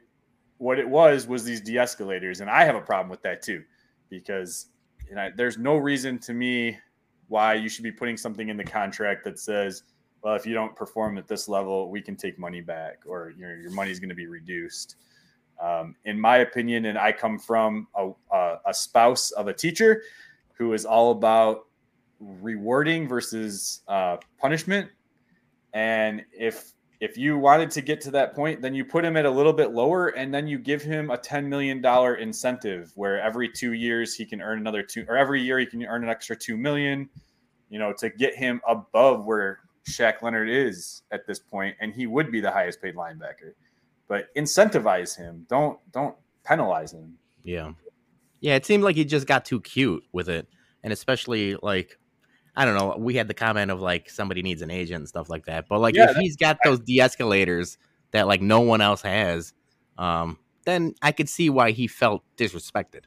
what it was was these de-escalators, and I have a problem with that too, because you know, there's no reason to me why you should be putting something in the contract that says well, if you don't perform at this level, we can take money back, or your your money is going to be reduced. Um, in my opinion, and I come from a, a, a spouse of a teacher who is all about rewarding versus uh, punishment. And if if you wanted to get to that point, then you put him at a little bit lower, and then you give him a ten million dollar incentive, where every two years he can earn another two, or every year he can earn an extra two million. You know, to get him above where Shaq Leonard is at this point, and he would be the highest paid linebacker. But incentivize him. Don't don't penalize him.
Yeah. Yeah, it seemed like he just got too cute with it. And especially like I don't know, we had the comment of like somebody needs an agent and stuff like that. But like yeah, if he's got those de-escalators that like no one else has, um, then I could see why he felt disrespected.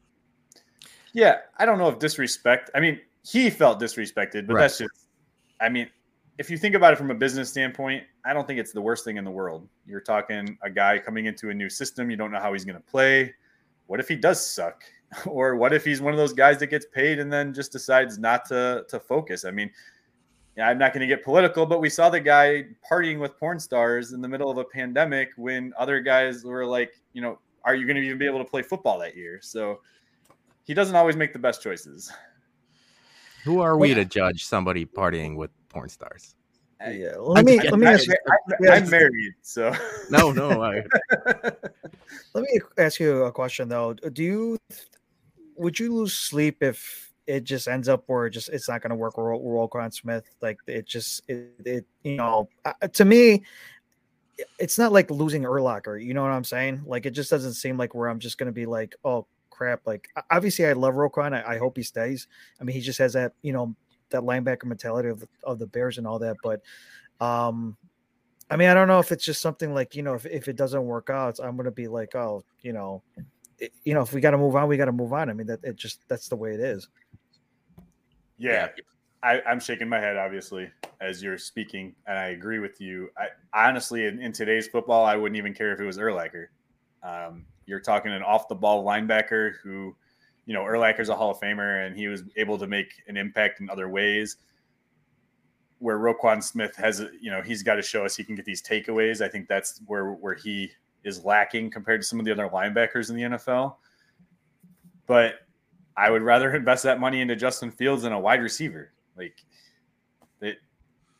Yeah, I don't know if disrespect. I mean, he felt disrespected, but right. that's just. I mean, if you think about it from a business standpoint, I don't think it's the worst thing in the world. You're talking a guy coming into a new system, you don't know how he's going to play. What if he does suck? Or what if he's one of those guys that gets paid and then just decides not to to focus? I mean, I'm not going to get political, but we saw the guy partying with porn stars in the middle of a pandemic when other guys were like, you know, are you going to even be able to play football that year? So he doesn't always make the best choices.
Who are we to judge somebody partying with porn stars.
Yeah, let me let me ask you, I,
am married, so
no, no. I,
let me ask you a question though. Do you would you lose sleep if it just ends up where it just it's not going to work with Roquan Smith? Like it just it, it you know uh, to me. It's not like losing Urlacher, you know what I'm saying? Like it just doesn't seem like where I'm just going to be like, oh crap. Like obviously, I love Roquan. I, I hope he stays. I mean, he just has that you know that linebacker mentality of the, of the Bears and all that. But um, I mean, I don't know if it's just something like you know, if, if it doesn't work out, I'm gonna be like, oh, you know, it, you know, if we got to move on, we got to move on. I mean, that it just that's the way it is.
Yeah, I, I'm shaking my head obviously as you're speaking, and I agree with you. I honestly, in, in today's football, I wouldn't even care if it was Urlacher. Um, you're talking an off the ball linebacker who you know, Urlacher's a Hall of Famer and he was able to make an impact in other ways. Where Roquan Smith has, you know, he's got to show us he can get these takeaways. I think that's where where he is lacking compared to some of the other linebackers in the NFL. But I would rather invest that money into Justin Fields than a wide receiver. Like it,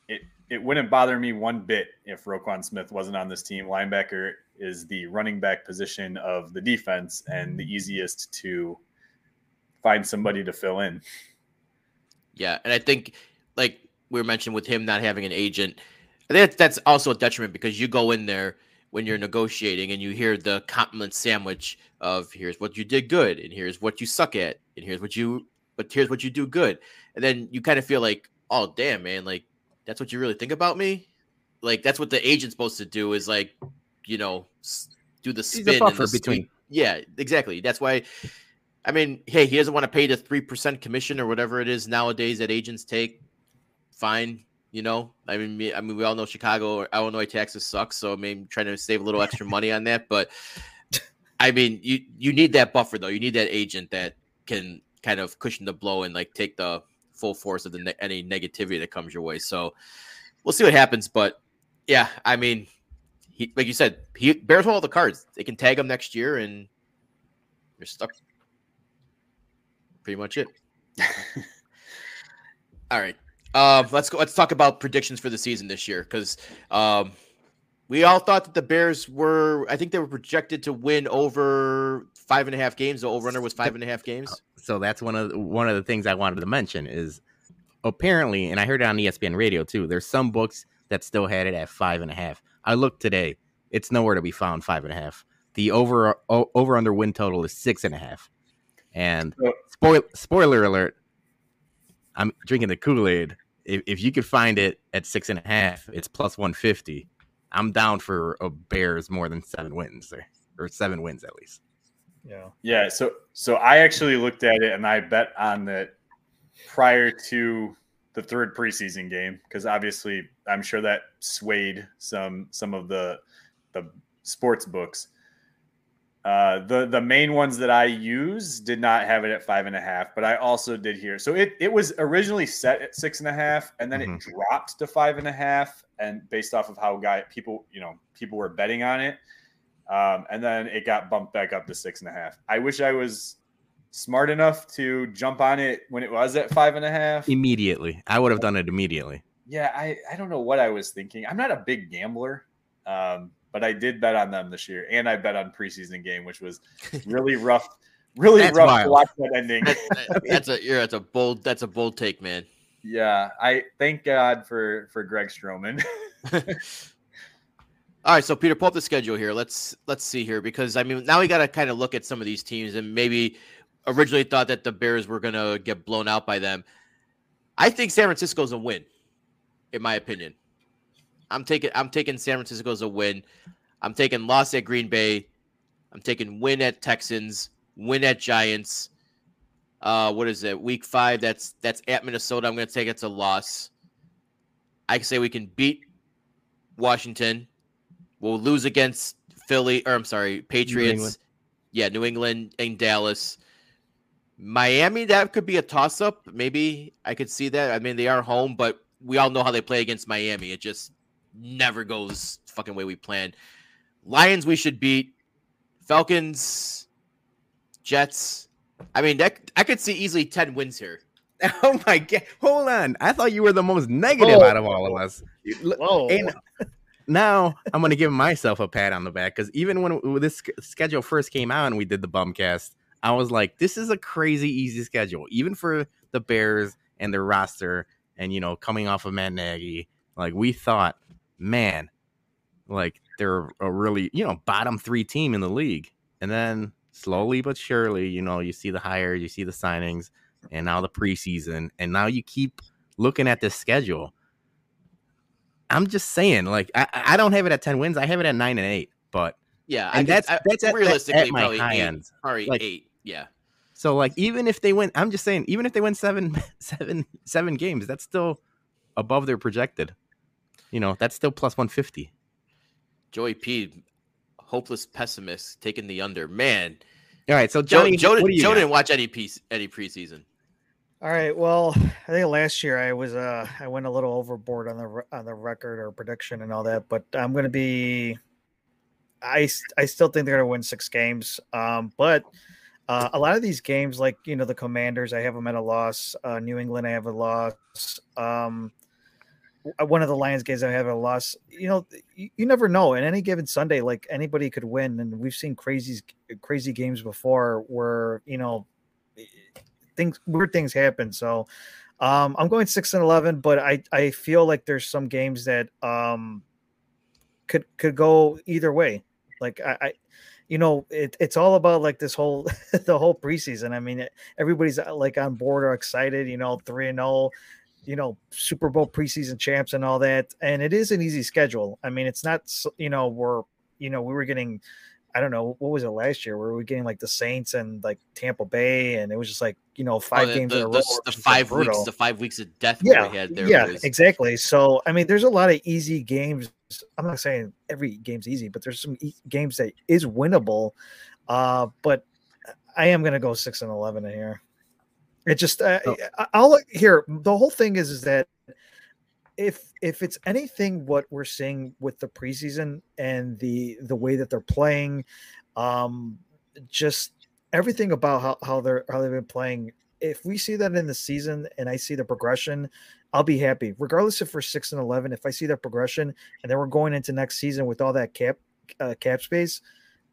it, it wouldn't bother me one bit if Roquan Smith wasn't on this team. Linebacker is the running back position of the defense and the mm. easiest to find somebody to fill in.
Yeah, and I think like we were mentioning with him not having an agent, I think that's also a detriment because you go in there when you're negotiating and you hear the compliment sandwich of here's what you did good and here's what you suck at and here's what you but here's what you do good. And then you kind of feel like oh damn man like that's what you really think about me? Like that's what the agent's supposed to do is like you know do the spin
buffer between
yeah exactly that's why I mean, hey, he doesn't want to pay the three percent commission or whatever it is nowadays that agents take. Fine, you know. I mean, I mean, we all know Chicago or Illinois taxes suck, so I mean, trying to save a little extra money on that. But I mean, you you need that buffer though. You need that agent that can kind of cushion the blow and like take the full force of the ne- any negativity that comes your way. So we'll see what happens. But yeah, I mean, he like you said, he bears all the cards. They can tag him next year, and you're stuck pretty much it. All right. Um, let's go. Let's talk about predictions for the season this year because um, we all thought that the Bears were. I think they were projected to win over five and a half games. The over/under was five and a half games.
So that's one of the, one of the things I wanted to mention is apparently, and I heard it on ESPN Radio too. There's some books that still had it at five and a half. I looked today; it's nowhere to be found. Five and a half. The over over under win total is six and a half. And spoil, spoiler alert, I'm drinking the Kool Aid. If, if you could find it at six and a half, it's plus 150. I'm down for a Bears more than seven wins there, or seven wins at least.
Yeah. Yeah. So, so I actually looked at it and I bet on that prior to the third preseason game because obviously I'm sure that swayed some some of the the sports books. Uh, the the main ones that I use did not have it at five and a half, but I also did here. So it it was originally set at six and a half, and then mm-hmm. it dropped to five and a half, and based off of how guy people you know people were betting on it, um, and then it got bumped back up to six and a half. I wish I was smart enough to jump on it when it was at five and a half
immediately. I would have done it immediately.
Yeah, I I don't know what I was thinking. I'm not a big gambler. Um, but I did bet on them this year, and I bet on preseason game, which was really rough, really that's rough wild. to watch that ending.
that's a yeah, that's a bold that's a bold take, man.
Yeah, I thank God for for Greg Stroman.
All right, so Peter, pull up the schedule here. Let's let's see here because I mean now we got to kind of look at some of these teams and maybe originally thought that the Bears were gonna get blown out by them. I think San Francisco's a win, in my opinion. I'm taking I'm taking San Francisco as a win. I'm taking loss at Green Bay. I'm taking win at Texans, win at Giants. Uh, what is it? Week five. That's that's at Minnesota. I'm going to take it's a loss. I can say we can beat Washington. We'll lose against Philly, or I'm sorry, Patriots. New yeah, New England and Dallas. Miami, that could be a toss up. Maybe I could see that. I mean, they are home, but we all know how they play against Miami. It just never goes fucking way we planned. Lions we should beat. Falcons, Jets. I mean, that I could see easily ten wins here.
Oh my god! Hold on. I thought you were the most negative
Whoa.
out of all of us.
Whoa.
And now I'm gonna give myself a pat on the back because even when when this schedule first came out and we did the bumcast, I was like, "This is a crazy easy schedule, even for the Bears and their roster." And you know, coming off of Matt Nagy, like we thought, man, like they're a really you know bottom three team in the league, and then slowly but surely, you know, you see the hires, you see the signings, and now the preseason, and now you keep looking at this schedule. I'm just saying, like, I, I don't have it at ten wins. I have it at nine and eight. But
Yeah,
And
I
that's-
that's I,
that's at- at-
realistically
at my
probably
high
eight,
end.
Probably
Like-
eight. Yeah.
so, like, even if they win, I'm just saying, even if they win seven, seven, seven games, that's still above their projected. You know, that's still plus one fifty.
Joey P, hopeless pessimist, taking the under. Man,
All right, so Johnny,
Joe,
what
didn't-
do you
Joe
got?
didn't watch any piece any preseason.
All right. Well, I think last year I was uh I went a little overboard on the on the record or prediction and all that, but I'm going to be I s- I still think they're going to win 6 games. Um but uh, a lot of these games like, you know, the Commanders, I have them at a loss. Uh New England I have a loss. Um one of the Lions games I have a loss. You know, you, you never know. In any given Sunday, like anybody could win, and we've seen crazy, crazy games before where you know things, weird things happen. So, um, I'm going six and eleven, but I I feel like there's some games that um could could go either way. Like I. I you know, it, it's all about like this whole the whole preseason. I mean, everybody's uh, like on board or excited. You know, three and zero you know Super Bowl preseason champs and all that. And it is an easy schedule. I mean, it's not you know we're you know we were getting I don't know what was it last year? Where we were getting like the Saints and like Tampa Bay, and it was just like you know five
Oh, the,
games
the,
in a row.
the, the five weeks, the five weeks of death
Yeah,
we had there.
yeah,
was,
exactly. So I mean, there's a lot of easy games. I'm not saying every game's easy, but there's some e- games that is winnable. Uh, but I am gonna go six and eleven in here. It just uh,
Oh.
I'll here. The whole thing is is that if if it's anything what we're seeing with the preseason and the the way that they're playing, um, just everything about how, how they're how they've been playing. If we see that in the season and I see the progression, I'll be happy. Regardless if we're six and eleven, if I see that progression and then we're going into next season with all that cap uh, cap space,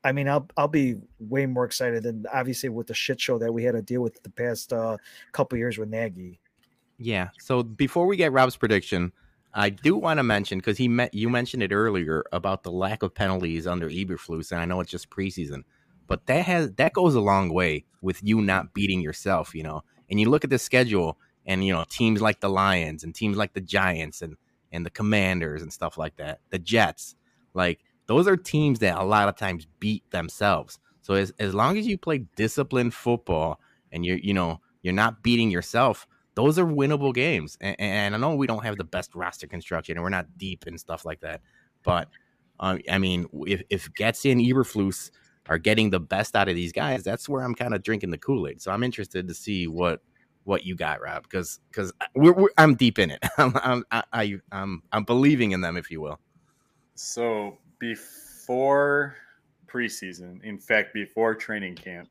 I mean, I'll I'll be way more excited than obviously with the shit show that we had to deal with the past uh, couple years with Nagy.
Yeah. So before we get Rob's prediction, I do want to mention because he met you mentioned it earlier about the lack of penalties under Eberflus, and I know it's just preseason, but that has that goes a long way with you not beating yourself, you know. And you look at the schedule, and you know teams like the Lions and teams like the Giants and and the Commanders and stuff like that, the Jets, like those are teams that a lot of times beat themselves. So as as long as you play disciplined football and you're you know you're not beating yourself, those are winnable games. And, and I know we don't have the best roster construction and we're not deep and stuff like that, but um, I mean, if if and Eberflus are getting the best out of these guys, that's where I'm kind of drinking the Kool Aid. So I'm interested to see what what you got, Rob, because because I'm deep in it. I'm I'm I, I, I'm I'm believing in them, if you will.
So before preseason, in fact, before training camp,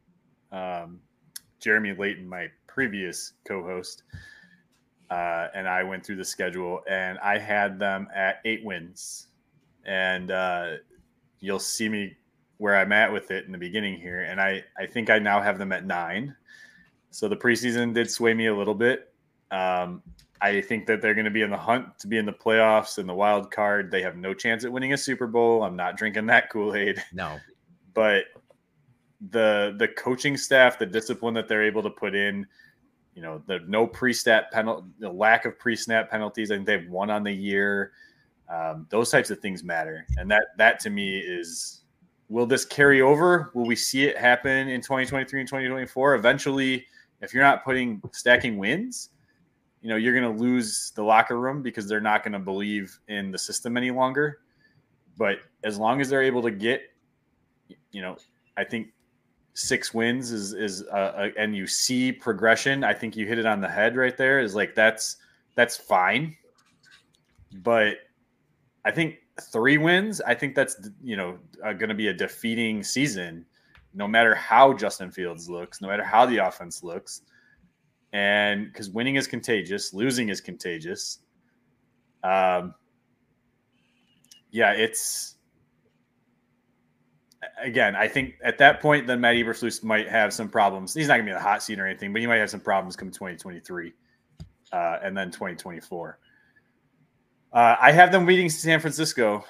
um, Jeremy Layton, my previous co-host, uh, and I went through the schedule, and I had them at eight wins, and uh, you'll see me where I'm at with it in the beginning here, and I I think I now have them at nine. So the preseason did sway me a little bit. Um, I think that they're going to be in the hunt to be in the playoffs and the wild card. They have no chance at winning a Super Bowl. I'm not drinking that Kool Aid,
No,
but the the coaching staff, the discipline that they're able to put in, you know, the no pre-stat penalty, the lack of pre-snap penalties. I think they've won on the year. Um, those types of things matter, and that that to me is. Will this carry over? Will we see it happen in 2023 and 2024? Eventually, if you're not putting stacking wins, you know you're going to lose the locker room because they're not going to believe in the system any longer but as long as they're able to get you know i think six wins is is uh, uh, and you see progression i think you hit it on the head right there is like that's that's fine but i think three wins i think that's you know uh, going to be a defeating season no matter how justin fields looks no matter how the offense looks and because winning is contagious, losing is contagious. Um, yeah, it's again. I think at that point, then Matt Eberflus might have some problems. He's not going to be in the hot seat or anything, but he might have some problems come 2023 uh, and then 2024. Uh, I have them beating San Francisco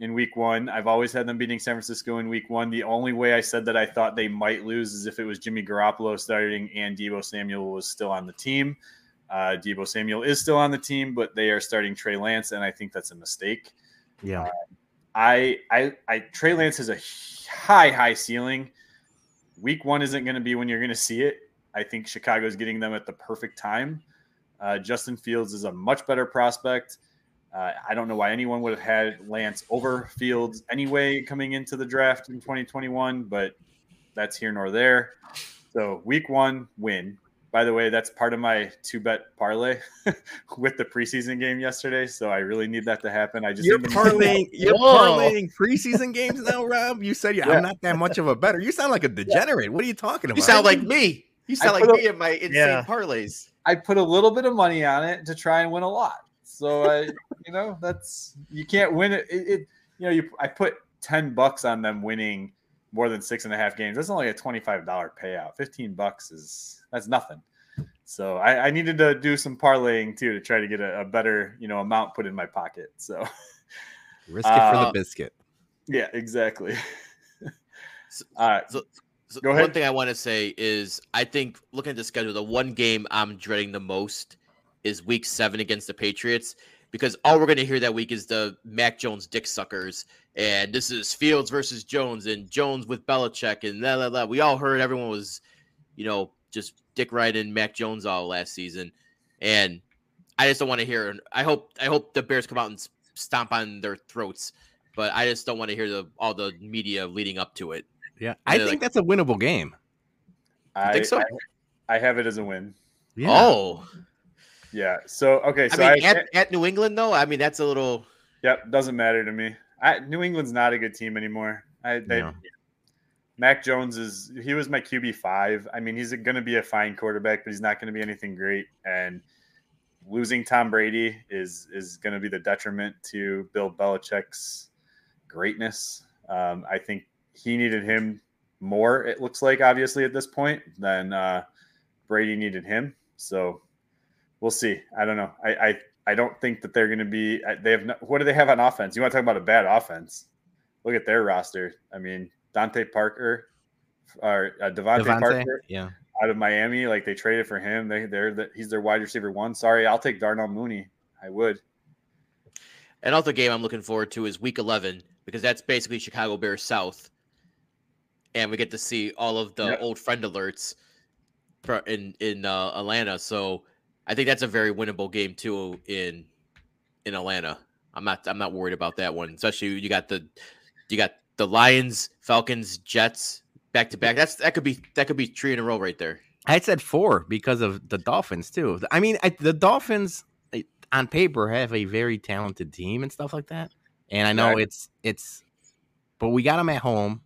in week one. I've always had them beating San Francisco in week one. The only way I said that I thought they might lose is if it was Jimmy Garoppolo starting and Deebo Samuel was still on the team. Uh, Deebo Samuel is still on the team, but they are starting Trey Lance, and I think that's a mistake.
Yeah. Uh,
I, I, I, Trey Lance has a high, high ceiling. Week one isn't going to be when you're going to see it. I think Chicago is getting them at the perfect time. Uh, Justin Fields is a much better prospect. Uh, I don't know why anyone would have had Lance over Fields anyway coming into the draft in 2021, but that's here nor there. So week one win. By the way, that's part of my two bet parlay with the preseason game yesterday. So I really need that to happen. I just
you're parlaying you're parlaying preseason games now, Rob. You said yeah, yeah, I'm not that much of a better. You sound like a degenerate. Yeah. What are you talking about?
You sound like me. You sound like me in my insane yeah. parlays.
I put a little bit of money on it to try and win a lot. So I, you know, that's you can't win it. it, it you know, you I put ten bucks on them winning more than six and a half games. That's only a twenty-five dollar payout. Fifteen bucks is that's nothing. So I, I, needed to do some parlaying too to try to get a, a better, you know, amount put in my pocket. So
risk it uh, for the uh, biscuit.
Yeah, exactly.
so, All right. So, so Go ahead. One thing I want to say is I think looking at the schedule, the one game I'm dreading the most is week seven against the Patriots because all we're going to hear that week is the Mac Jones dick suckers. And this is Fields versus Jones and Jones with Belichick and blah, blah, blah. We all heard everyone was, you know, just dick riding Mac Jones all last season. And I just don't want to hear. I hope I hope the Bears come out and stomp on their throats, but I just don't want to hear the all the media leading up to it.
Yeah, I think like, that's a winnable game.
I think so. I, I, have it as a win.
Yeah. Oh,
yeah. So okay. So
I mean, I, at, at, New England though, I mean that's a little.
Yep, doesn't matter to me. I, New England's not a good team anymore. I they, no. Mac Jones is he was my QB five. I mean, he's going to be a fine quarterback, but he's not going to be anything great. And losing Tom Brady is is going to be the detriment to Bill Belichick's greatness. Um, I think he needed him more. It looks like obviously at this point than uh, Brady needed him. So we'll see. I don't know. I I, I don't think that they're going to be. They have no, what do they have on offense? You want to talk about a bad offense? Look at their roster. I mean, DeVante Parker or uh, DeVante, DeVante, Parker,
yeah,
out of Miami. Like they traded for him. They they're the, he's their wide receiver one. Sorry, I'll take Darnell Mooney. I would.
Another game I'm looking forward to is Week 11 because that's basically Chicago Bears South, and we get to see all of the yep. old friend alerts in in uh, Atlanta. So I think that's a very winnable game too in in Atlanta. I'm not I'm not worried about that one. Especially you got the you got the Lions, Falcons, Jets back to back. That's that could be that could be three in a row right there.
I said four because of the Dolphins too. I mean, I, the Dolphins on paper have a very talented team and stuff like that. And I know right. it's it's, but we got them at home.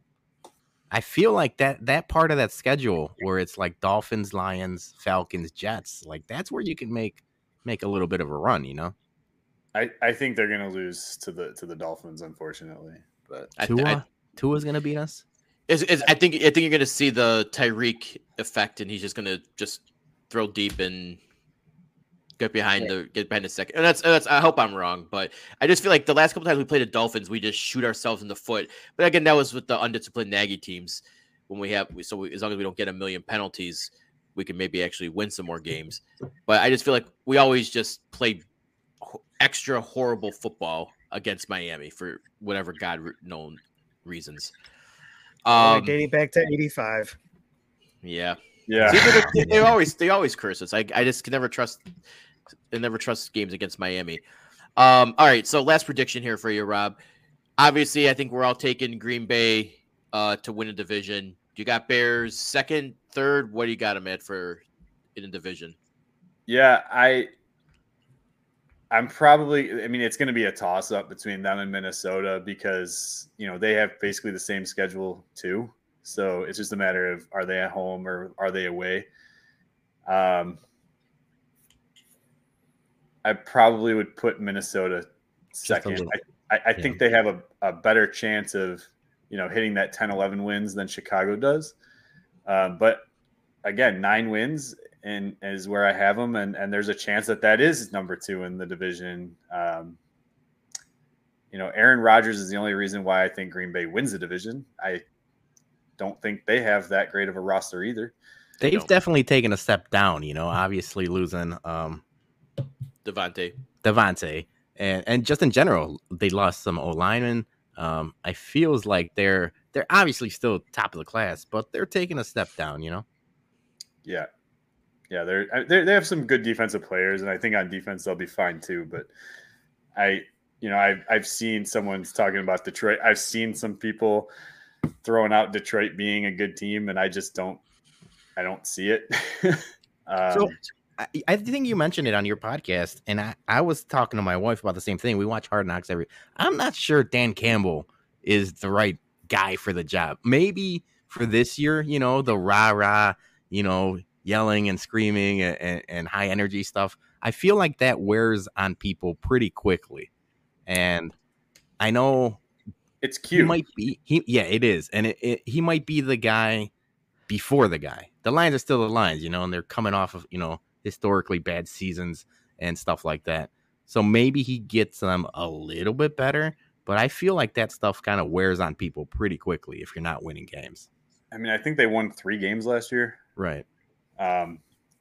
I feel like that that part of that schedule where it's like Dolphins, Lions, Falcons, Jets, like that's where you can make make a little bit of a run, you know.
I, I think they're gonna lose to the to the Dolphins, unfortunately. But
Tua, I, Tua's gonna beat us.
Is, is I think I think you're gonna see the Tyreek effect, and he's just gonna just throw deep and get behind yeah. the get behind the second. And that's that's I hope I'm wrong, but I just feel like the last couple times we played the Dolphins, we just shoot ourselves in the foot. But again, that was with the undisciplined Nagy teams when we have so we, as long as we don't get a million penalties, we can maybe actually win some more games. But I just feel like we always just play extra horrible football against Miami for whatever God known reasons.
Um, dating back to '85.
Yeah.
Yeah.
See, they, they, always they always curse us. I, I just can never trust I never trust games against Miami. Um, all right, so last prediction here for you, Rob. Obviously, I think we're all taking Green Bay uh, to win a division. You got Bears second, third. What do you got them at for in a division?
Yeah, I I'm probably I mean it's going to be a toss up between them and Minnesota because, you know, they have basically the same schedule too. So it's just a matter of are they at home or are they away? Um, I probably would put Minnesota second. I, I, I think they have a, a better chance of, you know, hitting that 10, 11 wins than Chicago does. Um, but again, nine wins and is where I have them, and and there's a chance that that is number two in the division. Um, you know, Aaron Rodgers is the only reason why I think Green Bay wins the division. I don't think they have that great of a roster either.
They
They've
don't.
definitely taken a step down, you know, obviously losing um
Davante.
Davante and and just in general, they lost some O linemen. Um, I feels like they're they're obviously still top of the class, but they're taking a step down, you know.
Yeah, yeah, they're, they're they have some good defensive players, and I think on defense they'll be fine too. But I, you know, I've I've seen someone's talking about Detroit. I've seen some people throwing out Detroit being a good team, and I just don't, I don't see it. um,
So I, I think you mentioned it on your podcast, and I, I was talking to my wife about the same thing. We watch Hard Knocks every. I'm not sure Dan Campbell is the right guy for the job. Maybe for this year, you know, the rah rah, you know, yelling and screaming and, and, and high energy stuff. I feel like that wears on people pretty quickly, and I know
it's
he
cute.
might be he yeah it is and it, it, he might be the guy before the guy the lions are still the lions you know and they're coming off of you know historically bad seasons and stuff like that so maybe he gets them a little bit better but i feel like that stuff kind of wears on people pretty quickly if you're not winning games
I mean, I think they won three games last year.
right
Um,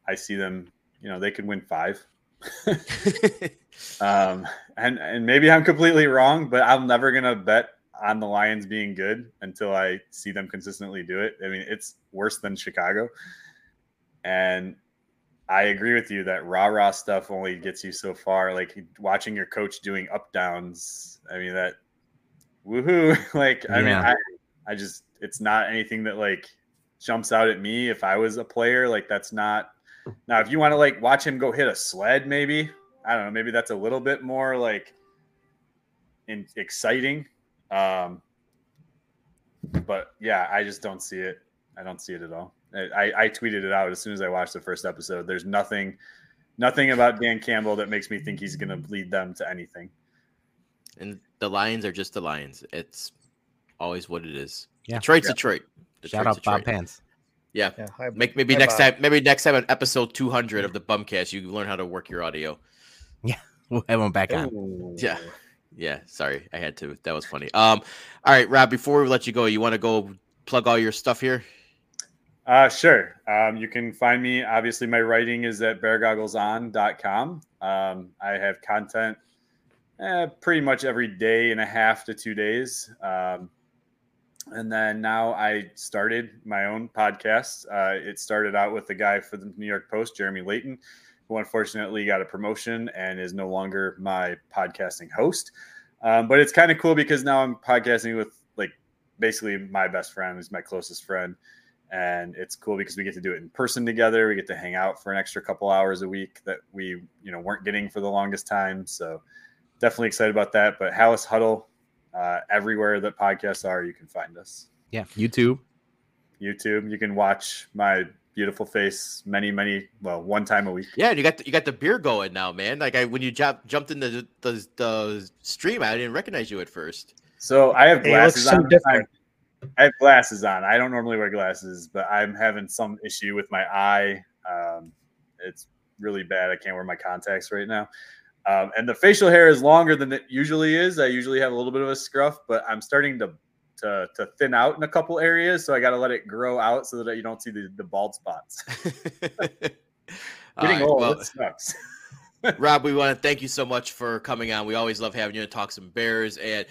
I see them. You know, they could win five. Um, and and maybe I'm completely wrong, but I'm never gonna bet on the Lions being good until I see them consistently do it. I mean, it's worse than Chicago, and I agree with you that rah rah stuff only gets you so far. Like watching your coach doing up downs. I mean that woohoo! like I mean, I I just it's not anything that like jumps out at me. If I was a player, like that's not. Now, if you want to like watch him go hit a sled, maybe I don't know. Maybe that's a little bit more like in, exciting. Um, but yeah, I just don't see it. I don't see it at all. I, I tweeted it out as soon as I watched the first episode. There's nothing, nothing about Dan Campbell that makes me think he's going to lead them to anything.
and the Lions are just the Lions. It's always what it is.
Yeah.
Detroit's
Yeah.
Detroit.
Shout out bob
Detroit.
pants
Yeah.
Yeah, hi-
Make maybe
hi,
next
Bob.
time, maybe next time on episode 200 of the Bumcast, you learn how to work your audio. Yeah.
We'll have him back on
Yeah. Yeah, sorry, I had to. That was funny. Um, all right, Rob. Before we let you go, you want to go plug all your stuff here?
Uh, sure. Um, you can find me. Obviously, my writing is at beargoggleson.com. Um, I have content eh, pretty much every day and a half to two days. Um, and then now I started my own podcast. Uh, it started out with the guy for the New York Post, Jeremy Layton, who unfortunately got a promotion and is no longer my podcasting host. Um, but it's kind of cool because now I'm podcasting with like basically my best friend, who's my closest friend and it's cool because we get to do it in person together. We get to hang out for an extra couple hours a week that we, you know, weren't getting for the longest time. So definitely excited about that. But Halas Huddle, uh, everywhere that podcasts are, you can find us.
yeah youtube
YouTube, you can watch my beautiful face many, many, well, one time a week.
Yeah, you got the, you got the beer going now, man. Like I when you jump, jumped into the, the the stream, I didn't recognize you at first.
So I have
He looks
glasses
so
on.
different.
I have glasses on. I don't normally wear glasses, but I'm having some issue with my eye. Um, it's really bad. I can't wear my contacts right now. Um, and the facial hair is longer than it usually is. I usually have a little bit of a scruff, but I'm starting to to, to thin out in a couple areas. So I got to let it grow out so that you don't see the, the bald spots. Getting old,
well,
sucks.
Rob, we want to thank you so much for coming on. We always love having you to talk some Bears, and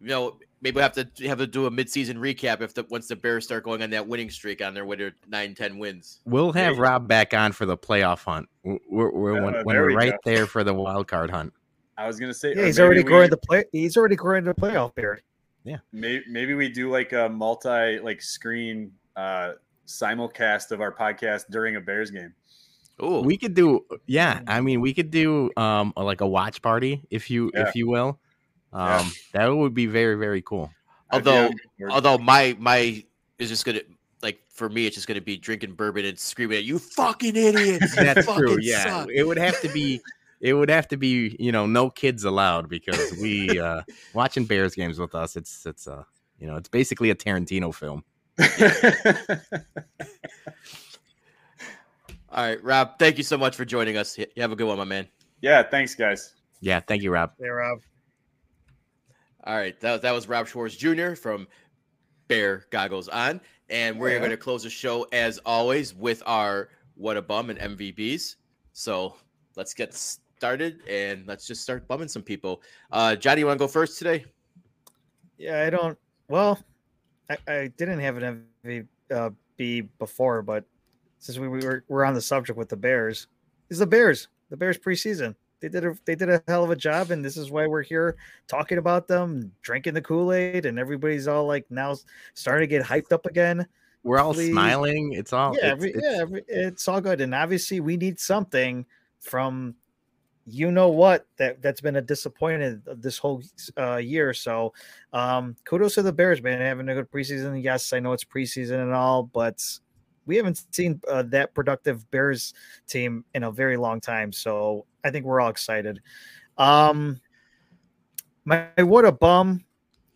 you know maybe we have to have to do a midseason recap if the once the Bears start going on that winning streak on their winter nine ten wins.
we'll have
Hey.
rob back on for the playoff hunt we're, we're,
Uh,
when, when we're
we
right
go.
there for the wild card hunt
I was gonna say,
Yeah, he's already
we-
growing the play. He's already growing the playoff beard.
Maybe, maybe we do like a multi like screen uh simulcast of our podcast during a Bears game.
Oh,
we could do yeah i mean we could do um like a watch party if you
Yeah.
if you will um
Yeah.
that would be very very cool
Although- although my my is just gonna like for me, it's just gonna be drinking bourbon and screaming at you, fucking idiots. you
that's true yeah
suck."
it would have to be it would have to be you know no kids allowed because we uh watching Bears games with us. It's it's uh you know it's basically a Tarantino film.
All right, Rob, thank you so much for joining us. You have a good one, my man.
yeah, thanks, guys.
Yeah, thank you, Rob.
Hey, Rob.
All right, that, that was Rob Schwarz Jr. from Bear Goggles On. And we're
Yeah.
going to close the show as always with our What a Bum and MVBs. So let's get started and let's just start bumming some people. Uh, Johnny, you want to go first today?
Yeah, I don't. Well, I, I didn't have an MVP before, but since we were we're on the subject with the Bears, is the Bears the Bears preseason? They did a they did a hell of a job, and this is why we're here talking about them, drinking the Kool Aid, and everybody's all like now starting to get hyped up again.
We're all
Please.
smiling. It's all
yeah,
it's-
yeah, it's all good, and obviously we need something from you know what that that's been a disappointment this whole uh, year. So, um, kudos to the Bears, man, having a good preseason. Yes, I know it's preseason and all, but we haven't seen uh, that productive Bears team in a very long time. So I think we're all excited. Um, my what a bum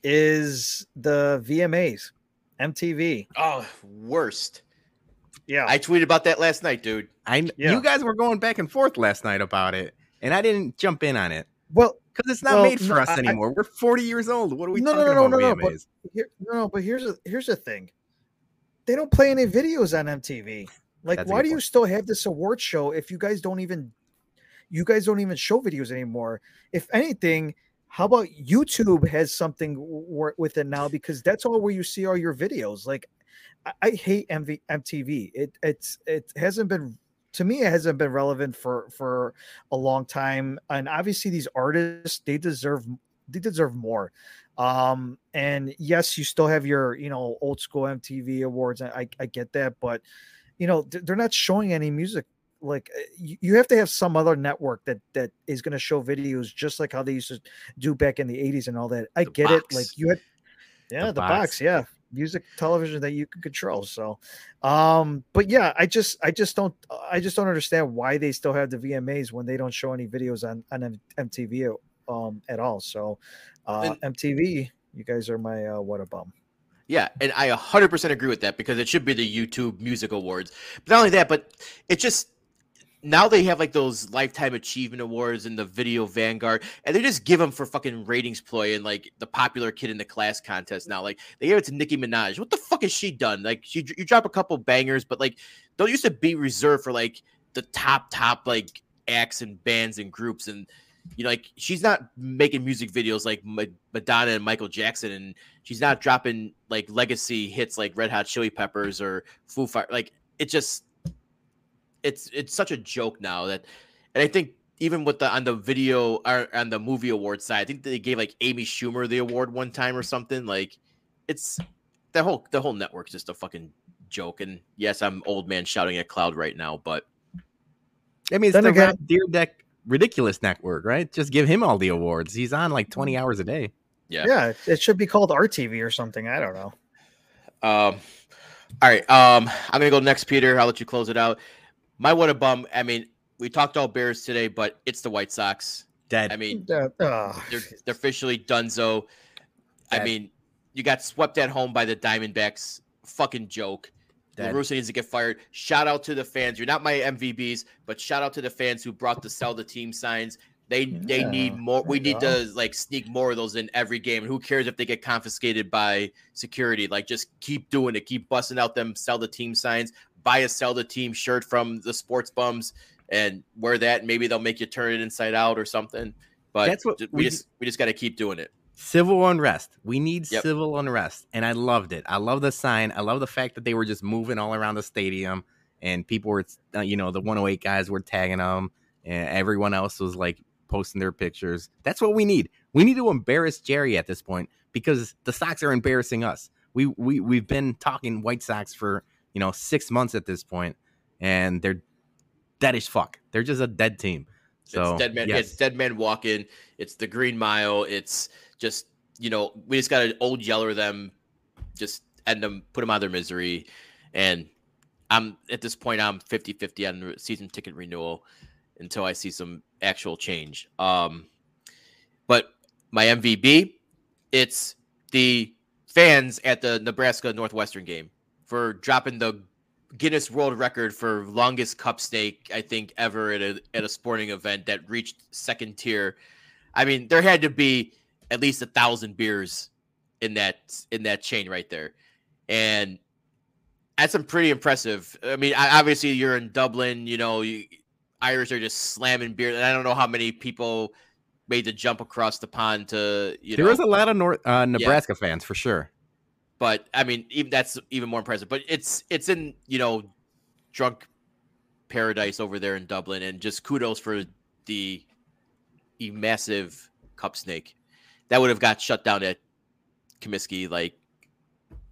is the VMAs, MTV.
Oh, worst.
Yeah,
I tweeted about that last night, dude.
I
Yeah.
you guys were going back and forth last night about it, and I didn't jump in on it
well,
because it's not
Well,
made for
no,
us
I- I-
anymore. we're 40 years old. What are we
No, no,
talking
no,
about?
no, no, but- Here, no, but here's a here's the thing. They don't play any videos on MTV. Like,
That's
why do you still have this award show if you guys don't even you guys don't even show videos anymore? If anything, how about YouTube has something w- with it now because that's all where you see all your videos. Like, I, I hate MV, MTV. It it's it hasn't been to me it hasn't been relevant for for a long time and obviously these artists they deserve they deserve more um and yes you still have your you know old school mtv awards i i get that but you know they're not showing any music like uh, you, have to have some other network that that is going to show videos just like how they used to do back in the 80s and all that i
The
get it like you had yeah the, box.
box.
yeah music television that you can control so um but yeah i just i just don't i just don't understand why they still have the vmas when they don't show any videos on on mtv um at all so uh mtv you guys are my uh what a bum.
Yeah, and I 100% agree with that because it should be the YouTube Music Awards. But not only that, but it just now they have like those lifetime achievement awards and the video vanguard and they just give them for fucking ratings ploy and like the popular kid in the class contest now. Like they gave it to nicki minaj. What the fuck has she done? Like she you drop a couple bangers but like don't used to be reserved for like the top top like acts and bands and groups and you know like she's not making music videos like madonna and michael jackson and she's not dropping like legacy hits like red hot chili peppers or foo fire like it just it's it's such a joke now that and i think even with the on the video or on the movie award side i think they gave like amy schumer the award one time or something like it's the whole the whole network's just a fucking joke and yes i'm old man shouting at cloud right now but
I mean, it's
Then
the
again-
Rob Dyrdek ridiculous network, right? Just give him all the awards. He's on like 20
Mm.
hours a day.
yeah,
yeah it should be called rtv or something i don't know
Um, all right. Um, I'm gonna go next, Peter. I'll let you close it out. My what a bum. I mean, we talked all Bears today, but it's the White Sox.
Dead.
I mean,
Uh, uh,
they're they're officially donezo. I mean, you got swept at home by the Diamondbacks. Fucking joke.
Dead.
Needs to get fired. Shout out to the fans. You're not my MVBs, but shout out to the fans who brought the sell the team signs. They they need more. We need
go.
to like sneak more of those in every game. And who cares if they get confiscated by security? Like just keep doing it. Keep busting out them sell the team signs. Buy a sell the team shirt from the sports bums and wear that. Maybe they'll make you turn it inside out or something. But
That's what we-
we just we just got to keep doing it.
Civil unrest. We need
Yep.
civil unrest. And I loved it. I love the sign. I love the fact that they were just moving all around the stadium and people were, uh, you know, the 108 guys were tagging them and everyone else was like posting their pictures. That's what we need. We need to embarrass Jerry at this point because the Sox are embarrassing us. We we we've been talking White Sox for, you know, 6 months at this point and they're dead as fuck. They're just a dead team. So
it's dead man.
yes.
It's dead man walking. It's the Green Mile. It's just you know we just got to old yeller them, just end them, put them out of their misery, and I'm at this point I'm 50-50 on the season ticket renewal. until I see some actual change. Um, but my MVP, it's the fans at the Nebraska Northwestern game for dropping the Guinness World Record for longest cup snake, I think, ever at a at a sporting event that reached second tier. I mean, there had to be at least a thousand beers in that in that chain right there, and that's some pretty impressive. I mean, obviously you're in Dublin, you know, you, Irish are just slamming beer, and I don't know how many people made the jump across the pond to you know
there
know.
was a lot of North uh, Nebraska fans for sure.
But I mean, even that's even more impressive. But it's it's in you know drunk paradise over there in Dublin, and just kudos for the massive cup snake that would have got shut down at Comiskey like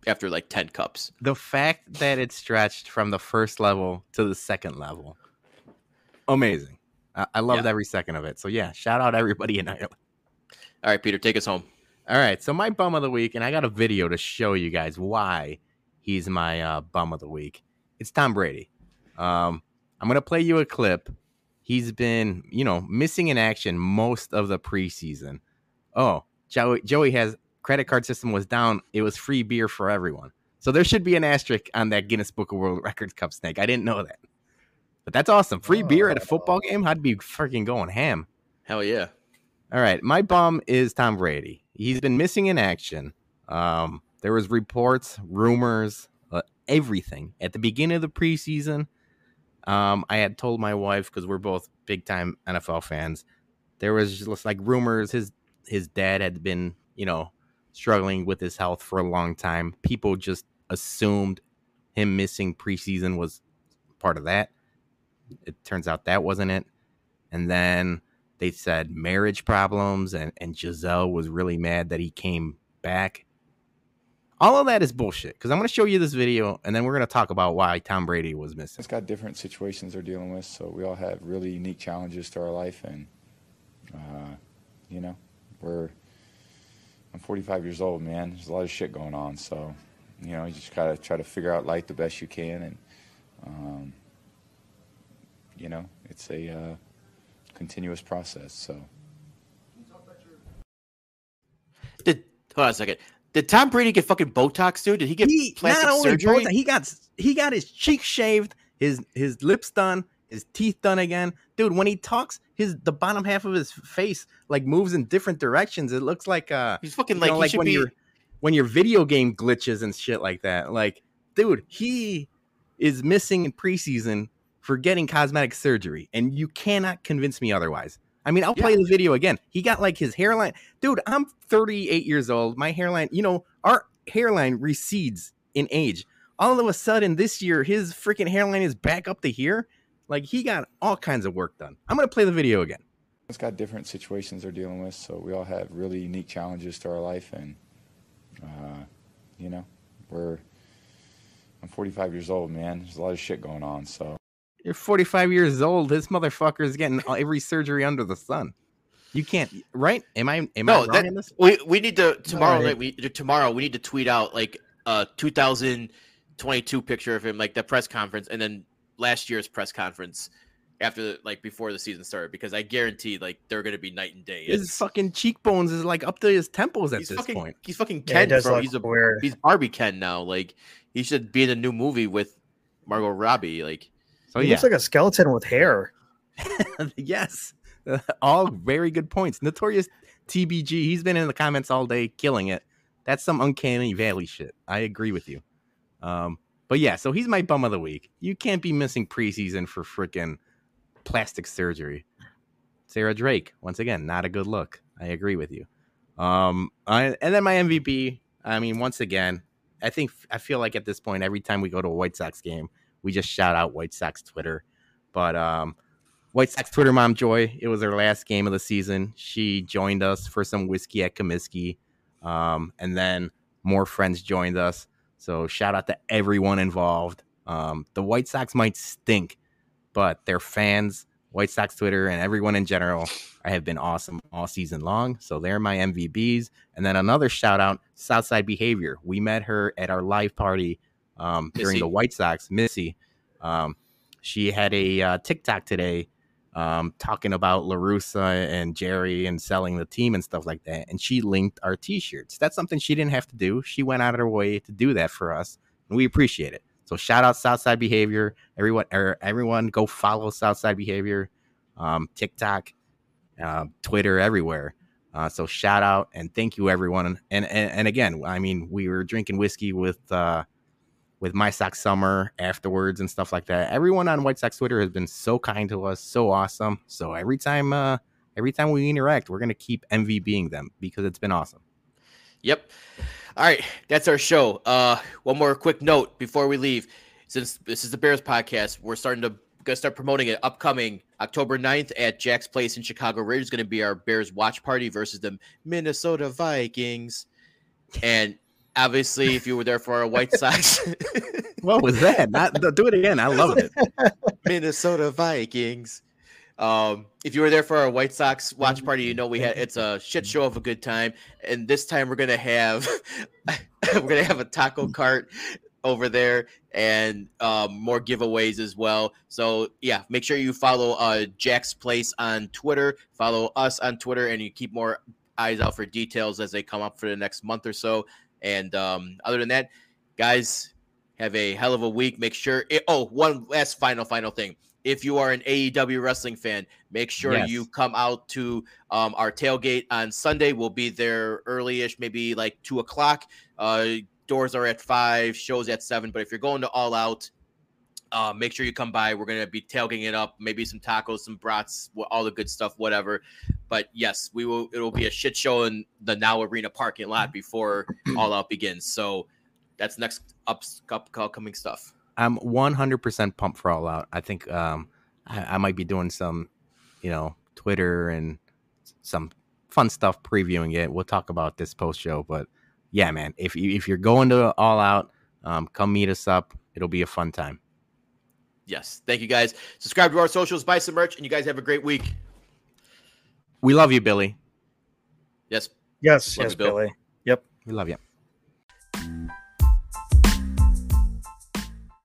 after like 10 cups.
The fact that it stretched from the first level to the second level, amazing. I, I loved
Yeah.
every second of it. So yeah, shout out everybody in Ireland.
All right, Peter, take us home.
All right, so my bum of the week, and I got a video to show you guys why he's my uh, bum of the week. It's Tom Brady. Um, I'm gonna play you a clip. He's been, you know, missing in action most of the preseason. Oh, Joey, Joey has credit card system was down. It was free beer for everyone. So there should be an asterisk on that Guinness Book of World Records cup snake. I didn't know that, but that's awesome. Free beer at a football game. I'd be freaking going ham.
Hell yeah.
All right, my bomb is Tom Brady. He's been missing in action. Um, there was reports, rumors, uh, everything at the beginning of the preseason. Um, I had told my wife because we're both big time NFL fans. There was just like rumors his his dad had been, you know, struggling with his health for a long time. People just assumed him missing preseason was part of that. It turns out that wasn't it. And then they said marriage problems and, and Gisele was really mad that he came back. All of that is bullshit because I'm going to show you this video and then we're going to talk about why Tom Brady was missing.
It's got different situations they're dealing with, so we all have really unique challenges to our life, and uh, you know, we're. I'm 45 years old, man. There's a lot of shit going on, so you know, you just gotta try to figure out life the best you can, and um, you know, it's a uh, continuous process. So.
Did hold on a second. Did Tom Brady get fucking Botox, dude? Did he get
He
plastic
not only
surgery?
Botox, he got he got his cheeks shaved, his his lips done, his teeth done again. Dude, when he talks, his the bottom half of his face like moves in different directions. It looks like uh
He's fucking
you
like,
know,
he
like when
be.
your when your video game glitches and shit like that. Like, dude, he is missing in preseason for getting cosmetic surgery, and you cannot convince me otherwise. I mean, I'll play the video again. He got like his hairline. Dude, I'm 38 years old. My hairline, you know, our hairline recedes in age. All of a sudden, this year, his freaking hairline is back up to here. Like, he got all kinds of work done. I'm going to play the video again.
It's got different situations they're dealing with, so we all have really unique challenges to our life, and uh, you know, we're. I'm 45 years old, man. There's a lot of shit going on, so
You're 45 years old. This motherfucker is getting every surgery under the sun. You can't, right? Am I? Am I
No,
wrong
that,
in this?
we we need to tomorrow
right.
night. We tomorrow we need to tweet out like a 2022 picture of him, like the press conference, and then last year's press conference after the, like before the season started, because I guarantee like they're going to be night and day.
His
It's-
fucking cheekbones is like up to his temples at
he's
this
fucking
point.
he's fucking Ken
does
from he's a
weird.
he's Barbie Ken now. Like he should be in a new movie with Margot Robbie. Like
So
he
yeah,
looks like a skeleton with hair.
yes, all very good points. Notorious TBG. He's been in the comments all day, killing it. That's some uncanny valley shit. I agree with you. Um, but yeah, so he's my bum of the week. You can't be missing preseason for freaking plastic surgery. Sarah Drake, once again, not a good look. I agree with you. Um, I, and then my MVP. I mean, once again, I think I feel like at this point, every time we go to a White Sox game, we just shout out White Sox Twitter. But um, White Sox Twitter mom Joy, it was her last game of the season. She joined us for some whiskey at Comiskey, um, and then more friends joined us. So shout out to everyone involved. Um, the White Sox might stink, but their fans, White Sox Twitter, and everyone in general have been awesome all season long. So they're my MVBs. And then another shout out, Southside Behavior. We met her at our live party um, during the White Sox, Missy. Um, she had a uh, TikTok today um, talking about La Russa and Jerry and selling the team and stuff like that. And she linked our T-shirts. That's something she didn't have to do. She went out of her way to do that for us, and we appreciate it. So shout out Southside Behavior, everyone. Er, everyone, go follow Southside Behavior, um, TikTok, uh, Twitter, everywhere. Uh, so shout out and thank you everyone. And, and and again, I mean, we were drinking whiskey with uh, with my Sox summer afterwards and stuff like that. Everyone on White Sox Twitter has been so kind to us, so awesome. So every time uh, every time we interact, we're gonna keep MV being them because it's been awesome.
Yep. All right, that's our show. Uh, one more quick note before we leave. Since this is the Bears podcast, we're starting to gonna start promoting it upcoming October 9th at Jack's Place in Chicago Ridge is gonna be our Bears watch party versus the Minnesota Vikings. And obviously, if you were there for our White Sox,
what was that? Not do it again. I love it.
Minnesota Vikings. Um, if you were there for our White Sox watch party, you know we had it's a shit show of a good time. And this time we're gonna have we're gonna have a taco cart over there and um, more giveaways as well. So yeah, make sure you follow uh, Jack's Place on Twitter, follow us on Twitter, and you keep more eyes out for details as they come up for the next month or so. And um, other than that, guys, have a hell of a week. Make sure. It, oh, one last final final thing. If you are an AEW wrestling fan, make sure yes. you come out to um, our tailgate on Sunday. We'll be there early-ish, maybe like two o'clock. Uh, doors are at five, shows at seven. But if you're going to all out, uh, make sure you come by. We're gonna be tailgating it up, maybe some tacos, some brats, all the good stuff, whatever. But yes, we will. It'll be a shit show in the Now Arena parking lot before all out begins. So that's next up, upcoming stuff.
I'm 100% pumped for all out. I think um, I, I might be doing some, you know, Twitter and some fun stuff previewing it. We'll talk about this post show, but yeah, man, if you if you're going to all out, um, come meet us up. It'll be a fun time.
Yes, thank you guys. Subscribe to our socials, buy some merch, and you guys have a great week.
We love you, Billy.
Yes.
Yes. Love yes, you, Billy. Yep.
We love you.